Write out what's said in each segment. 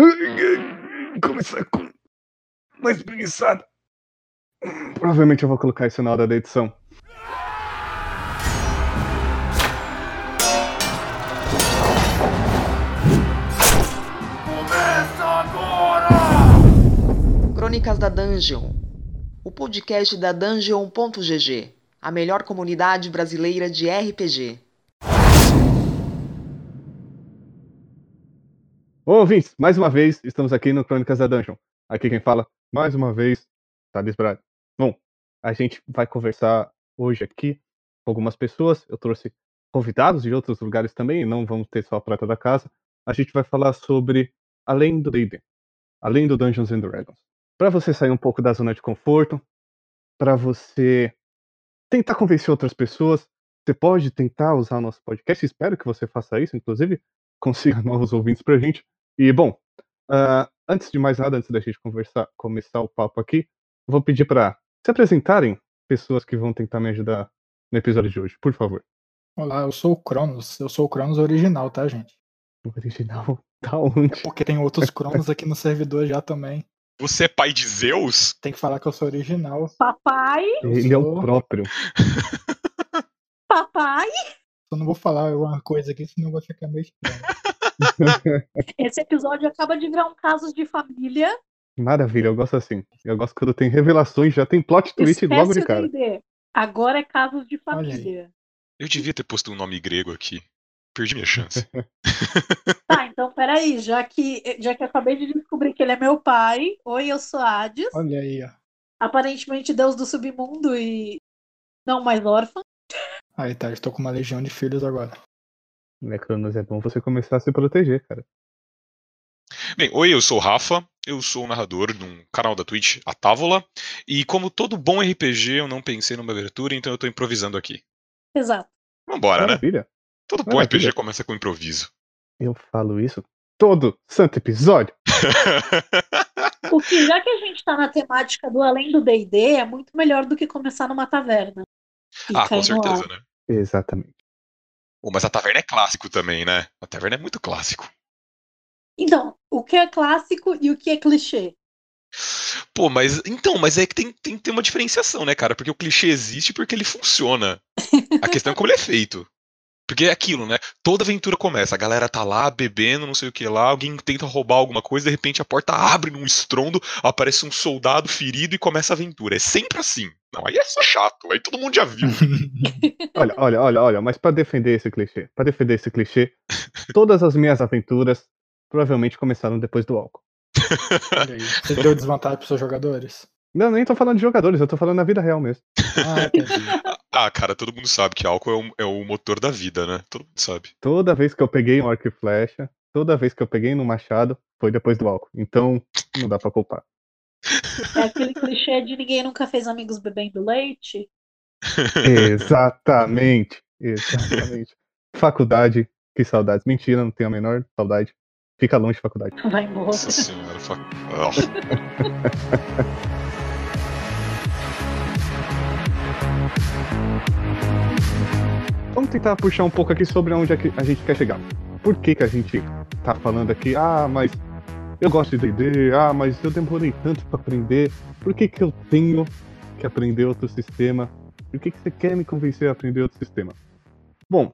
Começar com mais espreguiçada. Provavelmente eu vou colocar isso na hora da edição. Começa agora! Crônicas da Dungeon, o podcast da Dungeon.gg, a melhor comunidade brasileira de RPG. Ô, ouvintes, mais uma vez estamos aqui no Crônicas da Dungeon. Aqui quem fala, mais uma vez, Thales Braga. Bom, a gente vai conversar hoje aqui com algumas pessoas. Eu trouxe convidados de outros lugares também, não vamos ter só a prata da casa. A gente vai falar sobre além do D&D, além do Dungeons and Dragons. Para você sair um pouco da zona de conforto, para você tentar convencer outras pessoas, você pode tentar usar o nosso podcast. Espero que você faça isso, inclusive consiga novos ouvintes pra gente. E, bom, uh, antes de mais nada, antes da gente conversar, começar o papo aqui, vou pedir para se apresentarem pessoas que vão tentar me ajudar no episódio de hoje, por favor. Olá, eu sou o Cronos. Eu sou o Cronos original, tá, gente? O original tá onde? É porque tem outros Cronos aqui no servidor já também. Você é pai de Zeus? Tem que falar que eu sou original. Papai, Eu Ele é o sou- próprio. papai. Eu não vou falar uma coisa aqui, senão vai ficar meio estranho. Esse episódio acaba de virar um caso de família. Maravilha, eu gosto assim. Eu gosto quando tem revelações, já tem plot twist logo de cara. D&D. Agora é casos de família. Eu devia ter posto um nome grego aqui. Perdi minha chance. Tá, então peraí, já que, já que acabei de descobrir que ele é meu pai. Oi, eu sou Hades. Olha aí, ó. Aparentemente deus do submundo e não mais órfã. Aí tá, estou com uma legião de filhos agora. Né, Cronos, é bom você começar a se proteger, cara. Bem, oi, eu sou o Rafa. Eu sou o narrador num canal da Twitch, a Távola. E como todo bom RPG, eu não pensei numa abertura, então eu tô improvisando aqui. Exato. Vambora, né? Maravilha. Todo bom Maravilha. RPG começa com improviso. Eu falo isso todo santo episódio. Porque já que a gente tá na temática do além do D&D, é muito melhor do que começar numa taverna. ah, Fica com certeza, ar. né? Exatamente. Pô, mas a taverna é clássico também, né? A taverna é muito clássico. Então, o que é clássico e o que é clichê? Pô, mas. Então, mas é que tem, tem que ter uma diferenciação, né, cara? Porque o clichê existe porque ele funciona. A questão é como ele é feito. Porque é aquilo, né? Toda aventura começa, a galera tá lá bebendo, não sei o que lá, alguém tenta roubar alguma coisa, de repente a porta abre num estrondo, aparece um soldado ferido e começa a aventura. É sempre assim. Não, aí é só chato, aí todo mundo já viu. Olha, olha, olha, olha, mas pra defender esse clichê, para defender esse clichê, todas as minhas aventuras provavelmente começaram depois do álcool. Olha aí. Você deu desvantagem pros seus jogadores? Não, nem tô falando de jogadores, eu tô falando na vida real mesmo. Ah, entendi. Ah, cara, todo mundo sabe que álcool é o, é o motor da vida, né? Todo mundo sabe. Toda vez que eu peguei um arco e flecha, toda vez que eu peguei no machado, foi depois do álcool. Então, não dá pra culpar. É aquele clichê de ninguém nunca fez amigos bebendo leite. Exatamente, exatamente. Faculdade, que saudades. Mentira, não tenho a menor saudade. Fica longe de faculdade. Vai embora. Nossa senhora. Fa... Tentar puxar um pouco aqui sobre onde é que a gente quer chegar. Por que, que a gente tá falando aqui? Ah, mas eu gosto de D&D. Ah, mas eu demorei tanto pra aprender. Por que, que eu tenho que aprender outro sistema? Por que, que você quer me convencer a aprender outro sistema? Bom,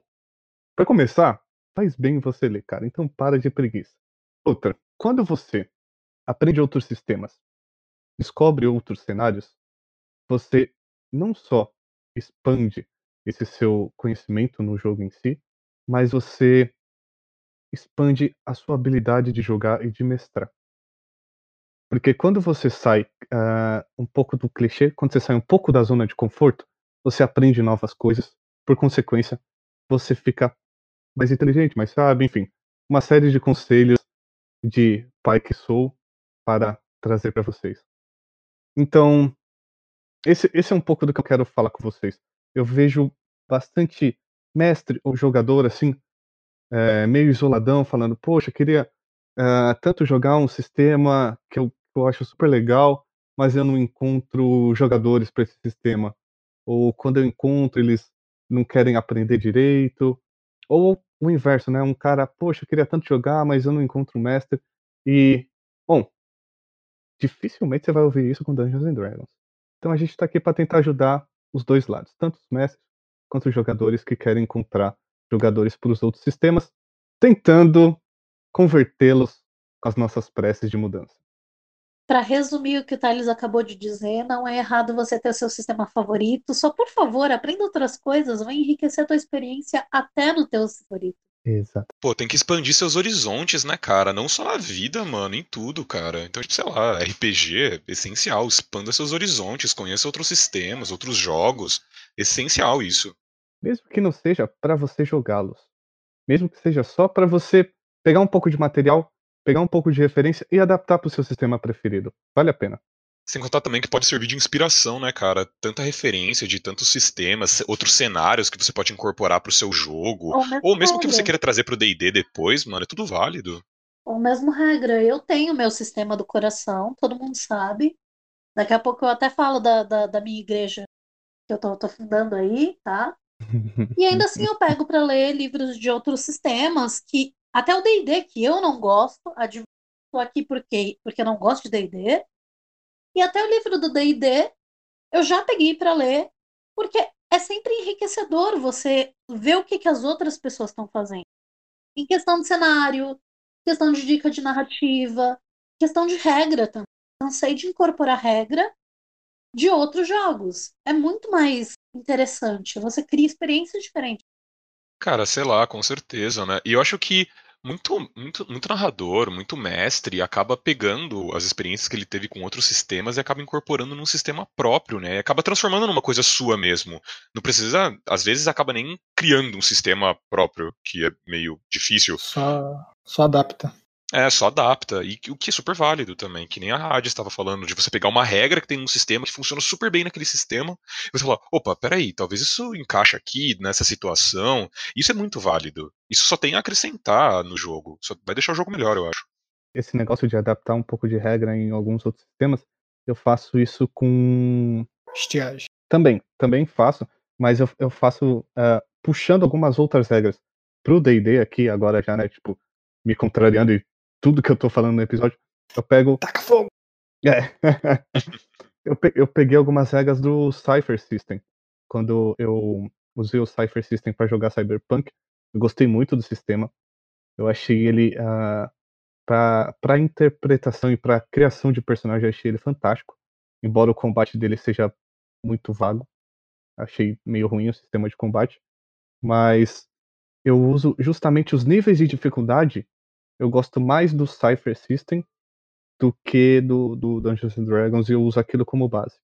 pra começar, faz bem você ler, cara. Então para de preguiça. Outra, quando você aprende outros sistemas, descobre outros cenários, você não só expande esse seu conhecimento no jogo em si, mas você expande a sua habilidade de jogar e de mestrar. Porque quando você sai ah, um pouco do clichê, quando você sai um pouco da zona de conforto, você aprende novas coisas. Por consequência, você fica mais inteligente, mais sábio, enfim, uma série de conselhos de pai que sou para trazer para vocês. Então, esse, esse é um pouco do que eu quero falar com vocês. Eu vejo bastante mestre ou jogador assim, é, meio isoladão, falando: Poxa, queria ah, tanto jogar um sistema que eu, que eu acho super legal, mas eu não encontro jogadores para esse sistema. Ou quando eu encontro, eles não querem aprender direito. Ou o inverso, né? Um cara, poxa, eu queria tanto jogar, mas eu não encontro um mestre. E, bom, dificilmente você vai ouvir isso com Dungeons and Dragons. Então a gente está aqui para tentar ajudar os dois lados, tanto os mestres quanto jogadores que querem encontrar jogadores para os outros sistemas, tentando convertê-los com as nossas preces de mudança. Para resumir o que o Thales acabou de dizer, não é errado você ter o seu sistema favorito. Só por favor, aprenda outras coisas, vai enriquecer a tua experiência até no teu favorito. Exato. Pô, tem que expandir seus horizontes, né, cara? Não só na vida, mano, em tudo, cara. Então, tipo, sei lá, RPG é essencial. Expanda seus horizontes, conheça outros sistemas, outros jogos. Essencial isso. Mesmo que não seja para você jogá-los. Mesmo que seja só para você pegar um pouco de material, pegar um pouco de referência e adaptar para o seu sistema preferido. Vale a pena. Sem contar também que pode servir de inspiração, né, cara? Tanta referência de tantos sistemas, outros cenários que você pode incorporar pro seu jogo. Ou mesmo, Ou mesmo que você queira trazer pro DD depois, mano, é tudo válido. Ou mesmo regra. Eu tenho meu sistema do coração, todo mundo sabe. Daqui a pouco eu até falo da, da, da minha igreja que eu tô, tô fundando aí, tá? E ainda assim eu pego para ler livros de outros sistemas que até o D&D que eu não gosto, admito aqui porque porque eu não gosto de D&D. E até o livro do D&D eu já peguei para ler porque é sempre enriquecedor você ver o que que as outras pessoas estão fazendo. Em questão de cenário, questão de dica de narrativa, questão de regra também. Cansei de incorporar regra de outros jogos. É muito mais interessante. Você cria experiências diferentes. Cara, sei lá, com certeza, né? E eu acho que muito, muito, muito narrador, muito mestre acaba pegando as experiências que ele teve com outros sistemas e acaba incorporando num sistema próprio, né? E acaba transformando numa coisa sua mesmo. Não precisa, às vezes, acaba nem criando um sistema próprio, que é meio difícil. Só, só adapta. É, só adapta. E o que é super válido também, que nem a Rádio estava falando, de você pegar uma regra que tem um sistema que funciona super bem naquele sistema, e você falar, opa, peraí, talvez isso encaixe aqui, nessa situação. Isso é muito válido. Isso só tem a acrescentar no jogo. Só vai deixar o jogo melhor, eu acho. Esse negócio de adaptar um pouco de regra em alguns outros sistemas, eu faço isso com. Estiagem. Também, também faço, mas eu, eu faço ah, puxando algumas outras regras pro DD aqui, agora já, né? Tipo, me contrariando e tudo que eu tô falando no episódio, eu pego. Taca fogo! É. eu, pe- eu peguei algumas regras do Cypher System. Quando eu usei o Cypher System para jogar Cyberpunk, eu gostei muito do sistema. Eu achei ele, ah, pra para interpretação e para criação de personagem, eu achei ele fantástico. Embora o combate dele seja muito vago, achei meio ruim o sistema de combate. Mas eu uso justamente os níveis de dificuldade. Eu gosto mais do Cypher System do que do, do Dungeons and Dragons e eu uso aquilo como base.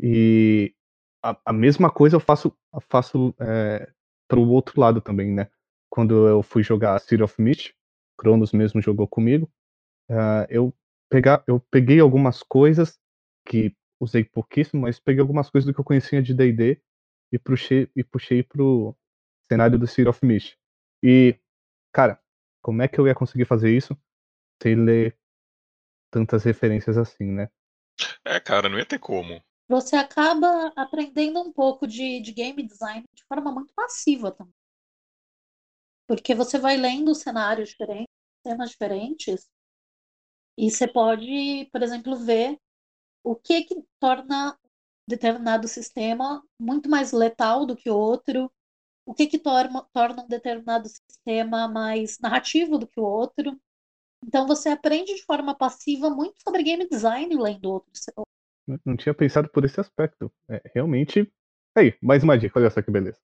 E a, a mesma coisa eu faço, faço é, para o outro lado também, né? Quando eu fui jogar City of Mist, Cronos mesmo jogou comigo, ah, eu, pegar, eu peguei algumas coisas que usei pouquíssimo, mas peguei algumas coisas do que eu conhecia de D&D e puxei, e puxei pro cenário do City of Mist. E, cara, como é que eu ia conseguir fazer isso sem ler tantas referências assim, né? É, cara, não ia ter como. Você acaba aprendendo um pouco de, de game design de forma muito passiva também. Porque você vai lendo cenários diferentes, temas diferentes, e você pode, por exemplo, ver o que que torna determinado sistema muito mais letal do que o outro, o que que torna, torna um determinado sistema mais narrativo do que o outro. Então você aprende de forma passiva muito sobre game design lendo outros, Não- Não tinha pensado por esse aspecto. É, realmente. Aí, mais uma dica, olha só que beleza.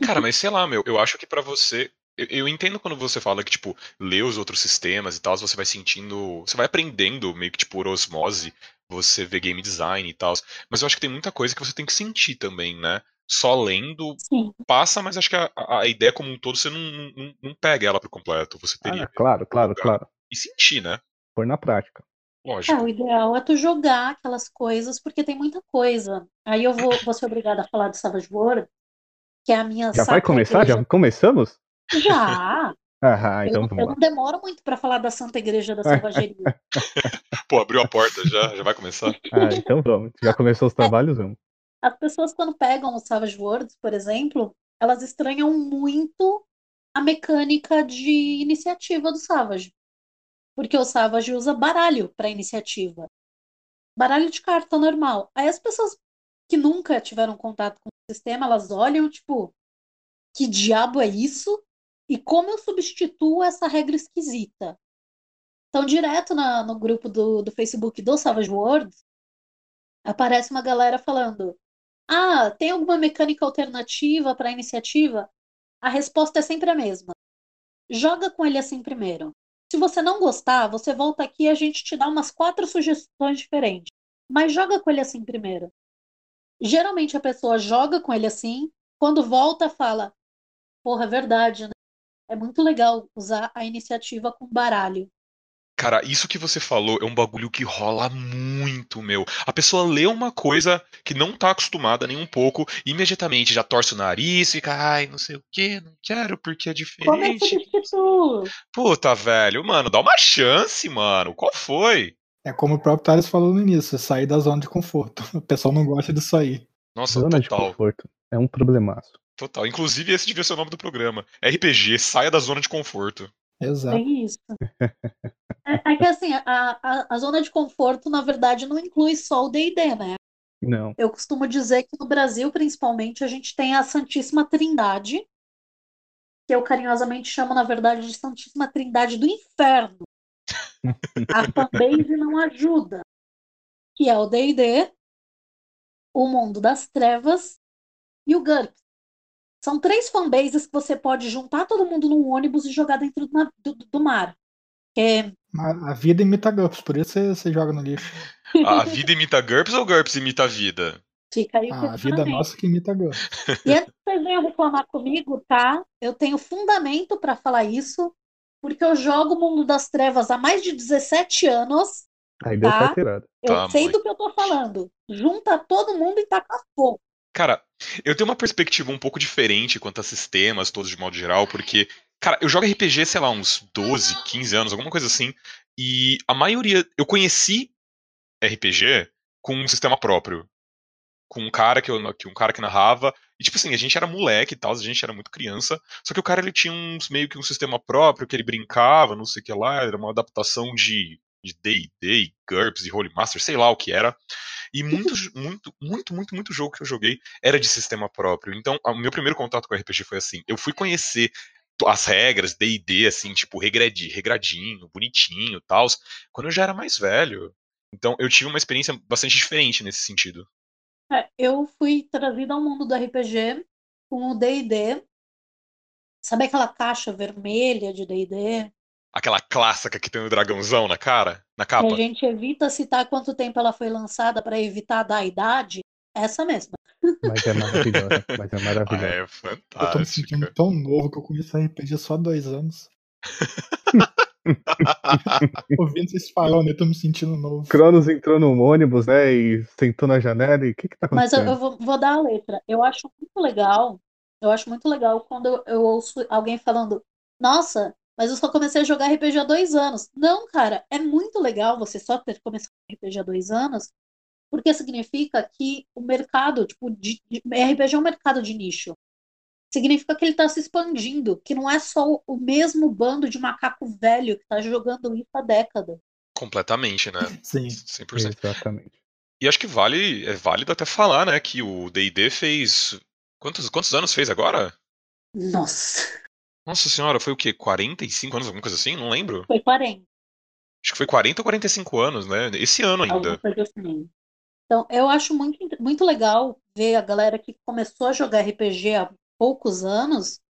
Cara, mas sei lá, meu, eu acho que pra você. Eu, eu entendo quando você fala que, tipo, lê os outros sistemas e tal, você vai sentindo. Você vai aprendendo meio que, tipo, por osmose, você vê game design e tal. Mas eu acho que tem muita coisa que você tem que sentir também, né? Só lendo Sim. passa, mas acho que a, a- ideia como um todo você não, não, não pega ela por completo. Você teria Ah, claro, claro, claro. e sentir, né? Pôr na prática. É, Lógico. o ideal é tu jogar aquelas coisas, porque tem muita coisa. Aí eu vou, vou ser obrigada a falar do Savage World, que é a minha Já vai começar? igreja. Já começão? Já! Ah, Eu, então não- vamos eu lá. não demoro muito para falar da Santa Igreja da Selvageria. Pô, abriu a porta já, já vai começar. Ah, então vamos. Já começou os trabalhos? Vamos. As pessoas, quando pegam os Savage Worlds, por exemplo, elas estranham muito a mecânica de iniciativa do Savage. porque o Savage usa baralho para iniciativa. Baralho de carta normal. Aí as pessoas que nunca tiveram contato com o sistema, elas olham, tipo, que diabo é isso? E como eu substituo essa regra esquisita? Então, direto na, no grupo do, do Facebook do Savage Worlds, aparece uma galera falando: Ah, tem alguma mecânica alternativa para a iniciativa? A resposta é sempre a mesma. Joga com ele assim primeiro. Se você não gostar, você volta aqui e a gente te dá umas quatro sugestões diferentes. Mas joga com ele assim primeiro. Geralmente a pessoa joga com ele assim, quando volta fala: Porra, é verdade, né? É muito legal usar a iniciativa com baralho. Cara, isso que você falou é um bagulho que rola muito, meu. A pessoa lê uma coisa que não tá acostumada nem um pouco, e imediatamente já torce o nariz, fica, ai, não sei o que, não quero porque é Como é que diferente. Puta, velho, mano, dá uma chance, mano. Qual foi? É como o próprio Thales falou no início, é sair da zona de conforto. O pessoal não gosta de sair. Nossa, Zona de total, conforto. É um problemaço. total. Inclusive, esse devia ser o nome do programa. RPG, saia da zona de conforto. Exato. Tem isso. É, é que assim, a, a, a zona de conforto, na verdade, não inclui só o D&D, né? Não. Eu costumo dizer que no Brasil, principalmente, a gente tem a Santíssima Trindade, que eu carinhosamente chamo, na verdade, de Santíssima Trindade do Inferno. A fanbase não ajuda. Que é o D&D, o Mundo das Trevas e o GURPS. São três fanbases que você pode juntar todo mundo num ônibus e jogar dentro do, do- do mar. É, A, a vida imita GURPS, por isso você, você joga no lixo. A vida imita GURPS ou GURPS imita a vida? fica aí o A vida nossa que imita GURPS. E antes que vocês venham reclamar comigo, tá? Eu tenho fundamento para falar isso, porque eu jogo o Mundo das Trevas há mais de 17 anos. Aí deu Tá. Eu Tá, sei mãe. do que eu tô falando. Junta todo mundo e taca fogo. Cara, eu tenho uma perspectiva um pouco diferente quanto a sistemas, todos de modo geral, porque, cara, eu jogo RPG, sei lá, uns 12, 15 anos, alguma coisa assim, e a maioria. Eu conheci RPG com um sistema próprio. Com um cara que, eu, que um cara que narrava. E, tipo assim, a gente era moleque e tal, a gente era muito criança. Só que o cara ele tinha uns, meio que um sistema próprio, que ele brincava, não sei o que lá, era uma adaptação de de D&D, GURPS e Holy Master, sei lá o que era. E muito, muito, muito, muito, muito jogo que eu joguei era de sistema próprio. Então, o meu primeiro contato com RPG foi assim. Eu fui conhecer as regras, D&D, assim, tipo, regradi, regradinho, bonitinho, tal, quando eu já era mais velho. Então, eu tive uma experiência bastante diferente nesse sentido. É, eu fui trazida ao mundo do RPG com o D&D. Sabe aquela caixa vermelha de D&D? Aquela clássica que tem o dragãozão na cara, na Que capa. a gente evita citar quanto tempo ela foi lançada para evitar dar a idade. Essa mesma. Mas é maravilhosa. Mas é Ah, maravilhosa. é Eu tô me sentindo tão novo que eu comecei RPG só há dois anos. Ouvindo vocês falando, eu tô me sentindo novo. Cronos entrou num ônibus, né? E sentou na janela e o que que tá Mas eu, acontecendo? eu vou, vou dar a letra. Eu acho muito legal. Eu acho muito legal quando eu, eu ouço alguém falando: Nossa, mas eu só comecei a jogar RPG há dois anos. Não, cara, é muito legal você só ter começado RPG há dois anos, porque significa que o mercado, tipo, de, de- RPG é um mercado de nicho. Significa que ele está se expandindo, que não é só o- o mesmo bando de macaco velho que está jogando isso há décadas. Completamente, né? Sim. 100%. Exatamente. E acho que vale, é válido até falar, né, que o D&D fez quantos quantos anos fez agora? Nossa, Nossa senhora, foi o quê? 45 anos, alguma coisa assim? Não lembro. foi 40. Acho que foi 40 ou 45 anos, né? Esse ano ainda. assim. Então, eu acho muito, muito legal ver a galera que começou a jogar RPG há poucos anos,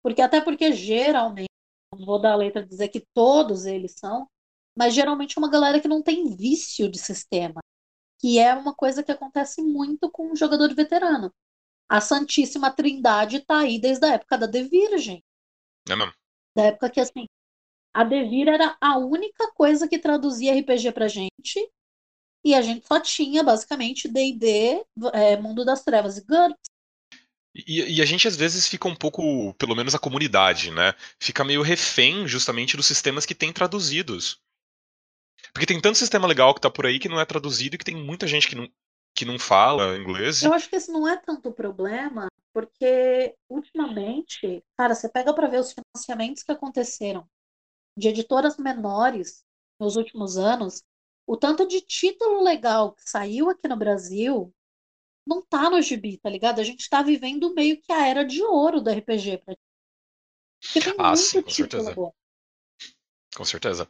porque até porque geralmente, não vou dar a letra dizer que todos eles são, mas geralmente é uma galera que não tem vício de sistema, que é uma coisa que acontece muito com um jogador veterano. A Santíssima Trindade tá aí desde a época da The Virgem, É mesmo. da época que assim, a Devir era a única coisa que traduzia RPG pra gente, e a gente só tinha basicamente D&D, é, Mundo das Trevas e GURPS. E, e a gente às vezes fica um pouco, pelo menos a comunidade, né? Fica meio refém justamente dos sistemas que tem traduzidos. Porque tem tanto sistema legal que tá por aí que não é traduzido e que tem muita gente que não, que não fala inglês. Eu acho que esse não é tanto o problema, porque ultimamente, cara, você pega pra ver os financiamentos que aconteceram de editoras menores nos últimos anos, o tanto de título legal que saiu aqui no Brasil não tá no gibi, tá ligado? A gente tá vivendo meio que a era de ouro do RPG. Pra... Porque tem Ah, muito sim, com título certeza. bom. Com certeza.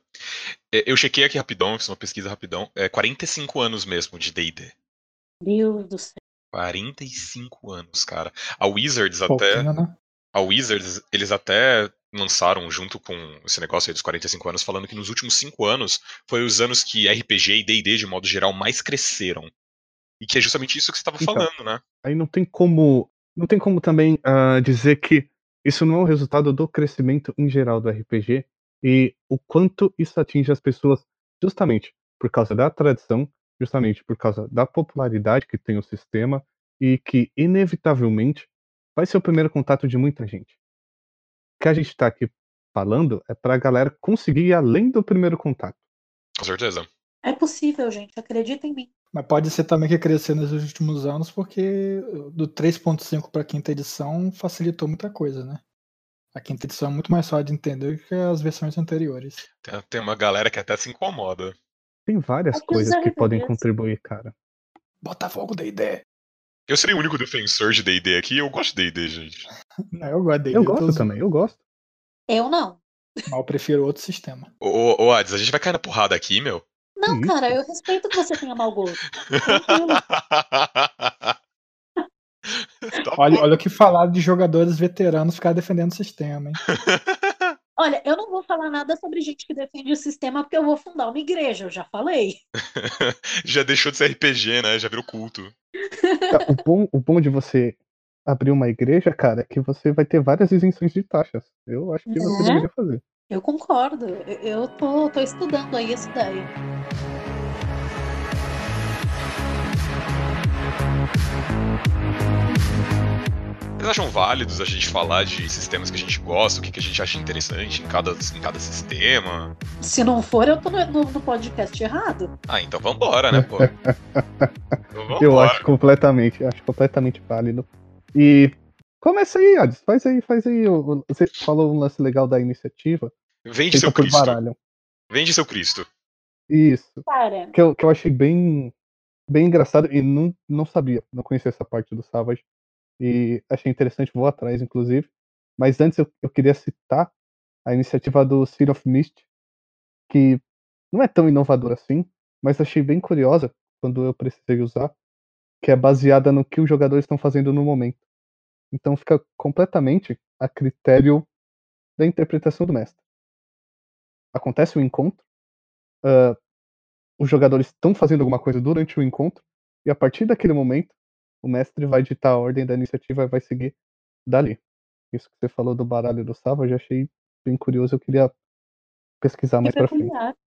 É, Eu chequei aqui rapidão, fiz uma pesquisa rapidão. É 45 anos mesmo de D&D. Deus do céu. 45 anos, cara. A Wizards até, Pouquinho, né? a Wizards, eles até lançaram junto com esse negócio aí dos 45 anos, falando que nos últimos 5 anos foi os anos que RPG e D&D de modo geral mais cresceram. E que é justamente isso que você estava Então. falando, né? Aí não tem como. Não tem como também ah, dizer que isso não é o resultado do crescimento em geral do RPG e o quanto isso atinge as pessoas justamente por causa da tradição, justamente por causa da popularidade que tem o sistema e que inevitavelmente vai ser o primeiro contato de muita gente. O que a gente está aqui falando é para a galera conseguir ir além do primeiro contato. Com certeza. É possível, gente. Acredita em mim. Mas pode ser também que cresceu nos últimos anos, porque do 3.5 para a quinta edição facilitou muita coisa, né? A quinta edição é muito mais fácil de entender do que as versões anteriores. Tem, tem uma galera que até se incomoda. Tem várias É coisas que podem contribuir, cara. Botafogo da ideia. Eu serei o único defensor de D&D aqui, eu gosto de D&D, gente. Eu gosto dele. Eu gosto também, eu gosto. Eu não. Mas eu prefiro outro sistema. Ô, ô, ô Ades, a gente vai cair na porrada aqui, meu? Não, Que cara, eu respeito que você tenha mau gosto. Tá Olha, olha o que falar de jogadores veteranos ficar defendendo o sistema, hein? Olha, eu não vou falar nada sobre gente que defende o sistema porque eu vou fundar uma igreja, eu já falei. Já deixou de ser RPG, né? Já virou culto. Tá, O bom, o bom de você abrir uma igreja, cara, é que você vai ter várias isenções de taxas. Eu acho que você Né? deveria fazer. Eu concordo. Eu, eu tô, tô estudando aí essa ideia. Vocês acham válidos a gente falar de sistemas que a gente gosta, o que, que a gente acha interessante em cada, em cada sistema? Se não for, eu tô no, no- no podcast errado. Ah, então vambora, né, pô? Então vambora. Eu acho completamente, acho completamente válido. E começa aí, Ades, faz aí, faz aí. Você falou um lance legal da iniciativa. Vende seu Cristo. baralho. Vende seu Cristo. Isso. Que eu, que eu achei bem, bem engraçado e não, não sabia, não conhecia essa parte do Savage. E achei interessante, vou atrás, inclusive. Mas antes eu, eu queria citar a iniciativa do Seed of Mist, que não é tão inovadora assim, mas achei bem curiosa quando eu precisei usar, que é baseada no que os jogadores estão fazendo no momento. Então fica completamente a critério da interpretação do mestre. Acontece o encontro, ah, os jogadores estão fazendo alguma coisa durante o encontro, e a partir daquele momento, o mestre vai ditar a ordem da iniciativa e vai seguir dali. Isso que você falou do baralho do Sava, eu já achei bem curioso, eu queria pesquisar que mais pra frente.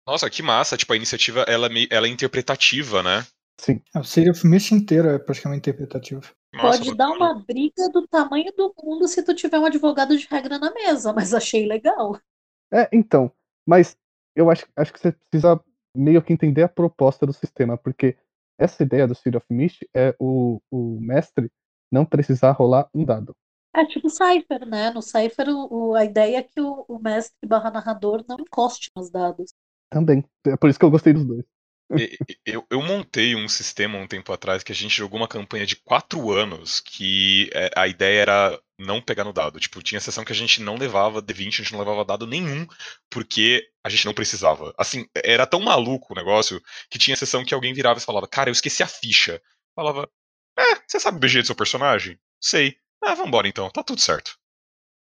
Nossa, que massa. Tipo, a iniciativa, ela, é ela é interpretativa, né? Sim, É, O Mist inteiro é praticamente interpretativo. Nossa, Pode dar uma briga do tamanho do mundo se tu tiver um advogado de regra na mesa, mas achei legal. É, então, mas eu acho, acho que você precisa meio que entender a proposta do sistema, porque essa ideia do Seed of Mist é o, o mestre não precisar rolar um dado. É tipo Cypher, né? No Cypher, o, o- a ideia é que o, o mestre barra narrador não encoste nos dados. Também. É por isso que eu gostei dos dois. Eu, eu montei um sistema um tempo atrás que a gente jogou uma campanha de quatro anos que é, a ideia era não pegar no dado. Tipo, tinha sessão que a gente não levava D20, a gente não levava dado nenhum, porque a gente não precisava. Assim, era tão maluco o negócio que tinha sessão que alguém virava e falava, cara, eu esqueci a ficha. Falava, é, você sabe o BG do seu personagem? Sei. Ah, vambora então, tá tudo certo.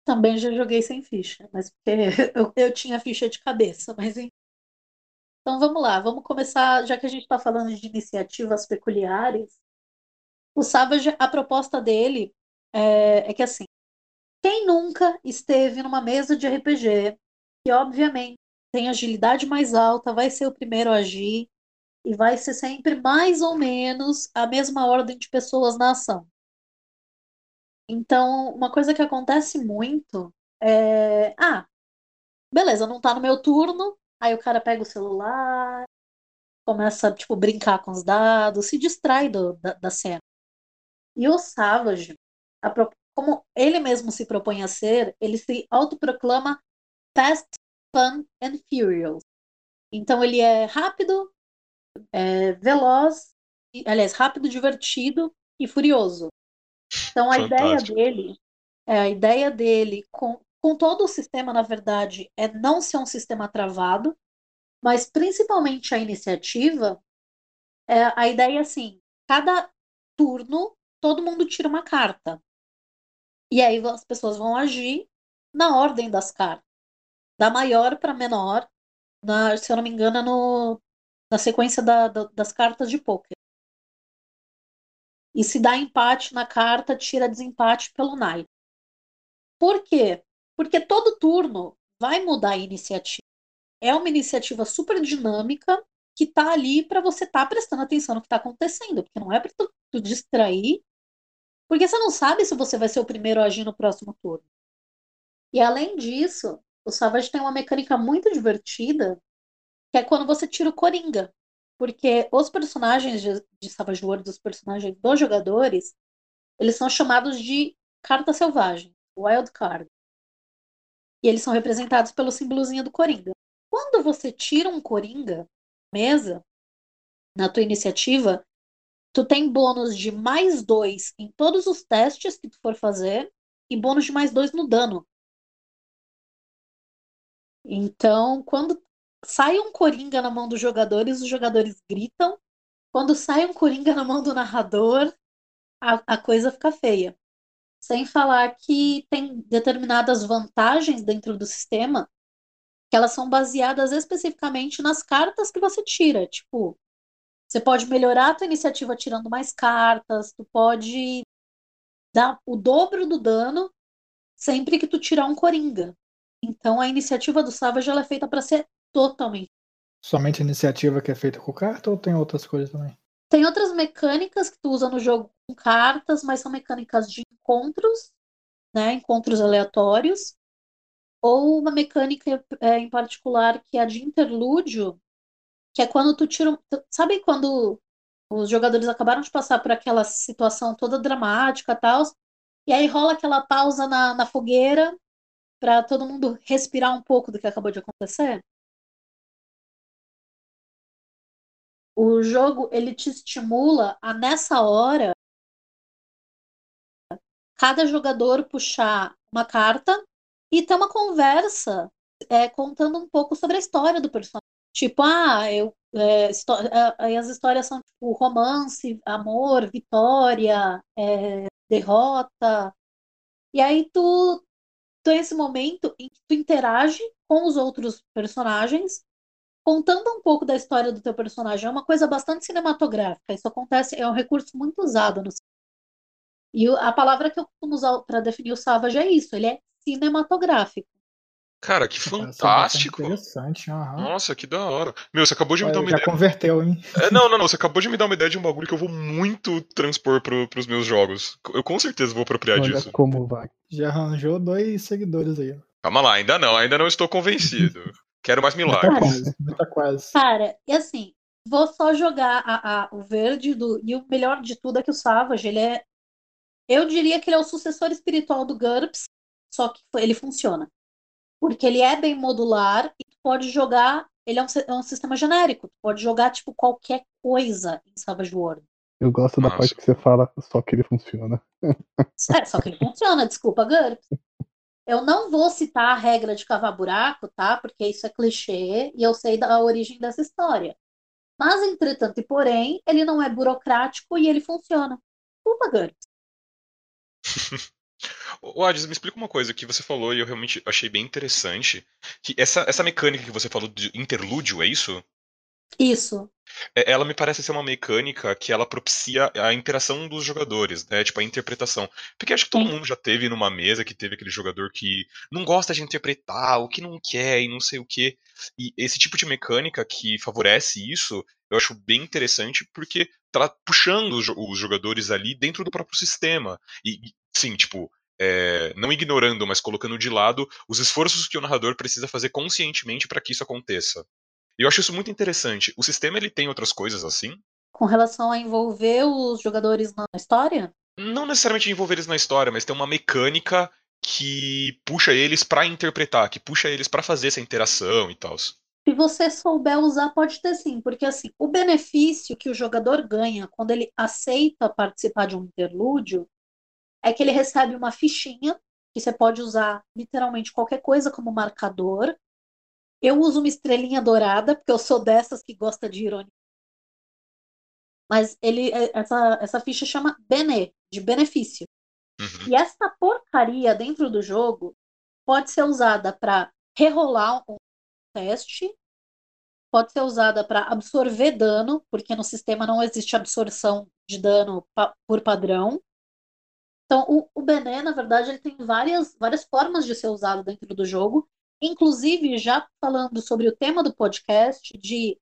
Também já joguei sem ficha, mas porque eu, eu tinha ficha de cabeça, mas enfim. Então vamos lá, vamos começar, já que a gente está falando de iniciativas peculiares. O Savage, a proposta dele é, é que assim, quem nunca esteve numa mesa de RPG, que obviamente tem agilidade mais alta, vai ser o primeiro a agir e vai ser sempre mais ou menos a mesma ordem de pessoas na ação. Então, uma coisa que acontece muito é. Ah, beleza, não tá no meu turno. Aí o cara pega o celular, começa, tipo, brincar com os dados, se distrai do- da, da cena. E o Savage, como ele mesmo se propõe a ser, ele se autoproclama Fast, Fun and Furious. Então ele é rápido, é veloz, aliás, rápido, divertido e furioso. Então a ideia Fantástico. dele, é, a ideia dele com, com todo o sistema, na verdade, é não ser um sistema travado, mas principalmente a iniciativa, é, a ideia é assim, cada turno todo mundo tira uma carta. E aí as pessoas vão agir na ordem das cartas, da maior para menor, na, se eu não me engano, é no, na sequência da- da- das cartas de pôquer. E se dá empate na carta, tira desempate pelo naipe. Por quê? Porque todo turno vai mudar a iniciativa. É uma iniciativa super dinâmica que tá ali para você estar prestando atenção no que está acontecendo, porque não é para tu, tu distrair, porque você não sabe se você vai ser o primeiro a agir no próximo turno. E além disso, o Savage tem uma mecânica muito divertida, que é quando você tira o Coringa. Porque os personagens de, de Savage Worlds, os personagens dos jogadores, eles são chamados de carta selvagem, wild card. E eles são representados pelo símbolozinho do Coringa. Quando você tira um Coringa mesa, na tua iniciativa, tu tem bônus de mais dois em todos os testes que tu for fazer e bônus de mais dois no dano. Então, quando sai um Coringa na mão dos jogadores, os jogadores gritam. Quando sai um Coringa na mão do narrador, a, a coisa fica feia. Sem falar que tem determinadas vantagens dentro do sistema que elas são baseadas especificamente nas cartas que você tira. Tipo, você pode melhorar a tua iniciativa tirando mais cartas, tu pode dar o dobro do dano sempre que tu tirar um Coringa. Então a iniciativa do Savage ela é feita para ser totalmente. Somente a iniciativa que é feita com carta ou tem outras coisas também? Tem outras mecânicas que tu usa no jogo com cartas, mas são mecânicas de encontros, né? Encontros aleatórios. Ou uma mecânica é, em particular que é a de interlúdio, que é quando tu tira. Sabe quando os jogadores acabaram de passar por aquela situação toda dramática e tal, e aí rola aquela pausa na, na fogueira para todo mundo respirar um pouco do que acabou de acontecer? O jogo ele te estimula a nessa hora cada jogador puxar uma carta e ter uma conversa é, contando um pouco sobre a história do personagem. Tipo, ah, eu, é, é, as histórias são tipo romance, amor, vitória, é, derrota. E aí tu tem esse momento em que tu interage com os outros personagens contando um pouco da história do teu personagem. É uma coisa bastante cinematográfica. Isso acontece, é um recurso muito usado no E a palavra que eu costumo usar para definir o Savage é isso, ele é cinematográfico. Cara, que bastante fantástico. Interessante, aham. Nossa, que da hora. Meu, você acabou de me dar uma Já ideia. converteu, hein? É, não, não, não. Você acabou de me dar uma ideia de um bagulho que eu vou muito transpor pro, pros meus jogos. Eu com certeza vou apropriar Olha disso. como vai. Já arranjou dois seguidores aí. ó. Calma lá, ainda não, ainda não estou convencido. Quero mais Tá milagres. quase, tá quase. Cara, e assim, vou só jogar a, a- o verde do. E o melhor de tudo é que o Savage, ele é. Eu diria que ele é o sucessor espiritual do GURPS, só que ele funciona. Porque ele é bem modular e tu pode jogar. Ele é um, é um sistema genérico. Tu pode jogar, tipo, qualquer coisa em Savage World. Eu gosto da Nossa. parte que você fala, só que ele funciona. É, só que ele funciona, desculpa, GURPS. Eu não vou citar a regra de cavar buraco, tá? Porque isso é clichê e eu sei da origem dessa história. Mas, entretanto e porém, ele não é burocrático e ele funciona. Desculpa, GURPS. Ô, Adis, me explica uma coisa que você falou e eu realmente achei bem interessante. Que essa, essa mecânica que você falou de interlúdio, é isso? Isso. É- Ela me parece ser uma mecânica que ela propicia a interação dos jogadores, né? Tipo, a interpretação. Porque acho que todo Sim. mundo já teve numa mesa que teve aquele jogador que não gosta de interpretar, o que não quer e não sei o quê. E esse tipo de mecânica que favorece isso, eu acho bem interessante porque tá puxando os jo- os jogadores ali dentro do próprio sistema. E, e, sim, tipo, é, não ignorando, mas colocando de lado os esforços que o narrador precisa fazer conscientemente para que isso aconteça. E eu acho isso muito interessante. O sistema ele tem outras coisas assim? Com relação a envolver os jogadores na história, Não necessariamente envolver eles na história, mas tem uma mecânica que puxa eles pra interpretar, que puxa eles pra fazer essa interação e tal. Se você souber usar, pode ter sim, porque assim, o benefício que o jogador ganha quando ele aceita participar de um interlúdio é que ele recebe uma fichinha que você pode usar literalmente qualquer coisa como marcador. Eu uso uma estrelinha dourada, porque eu sou dessas que gosta de ironia. Mas ele, é, essa, essa ficha chama Bene, de benefício. Uhum. E essa porcaria dentro do jogo pode ser usada para rerolar um teste, pode ser usada para absorver dano, porque no sistema não existe absorção de dano pa por padrão. Então, o, o Bené, na verdade, ele tem várias, várias formas de ser usado dentro do jogo, inclusive já falando sobre o tema do podcast, de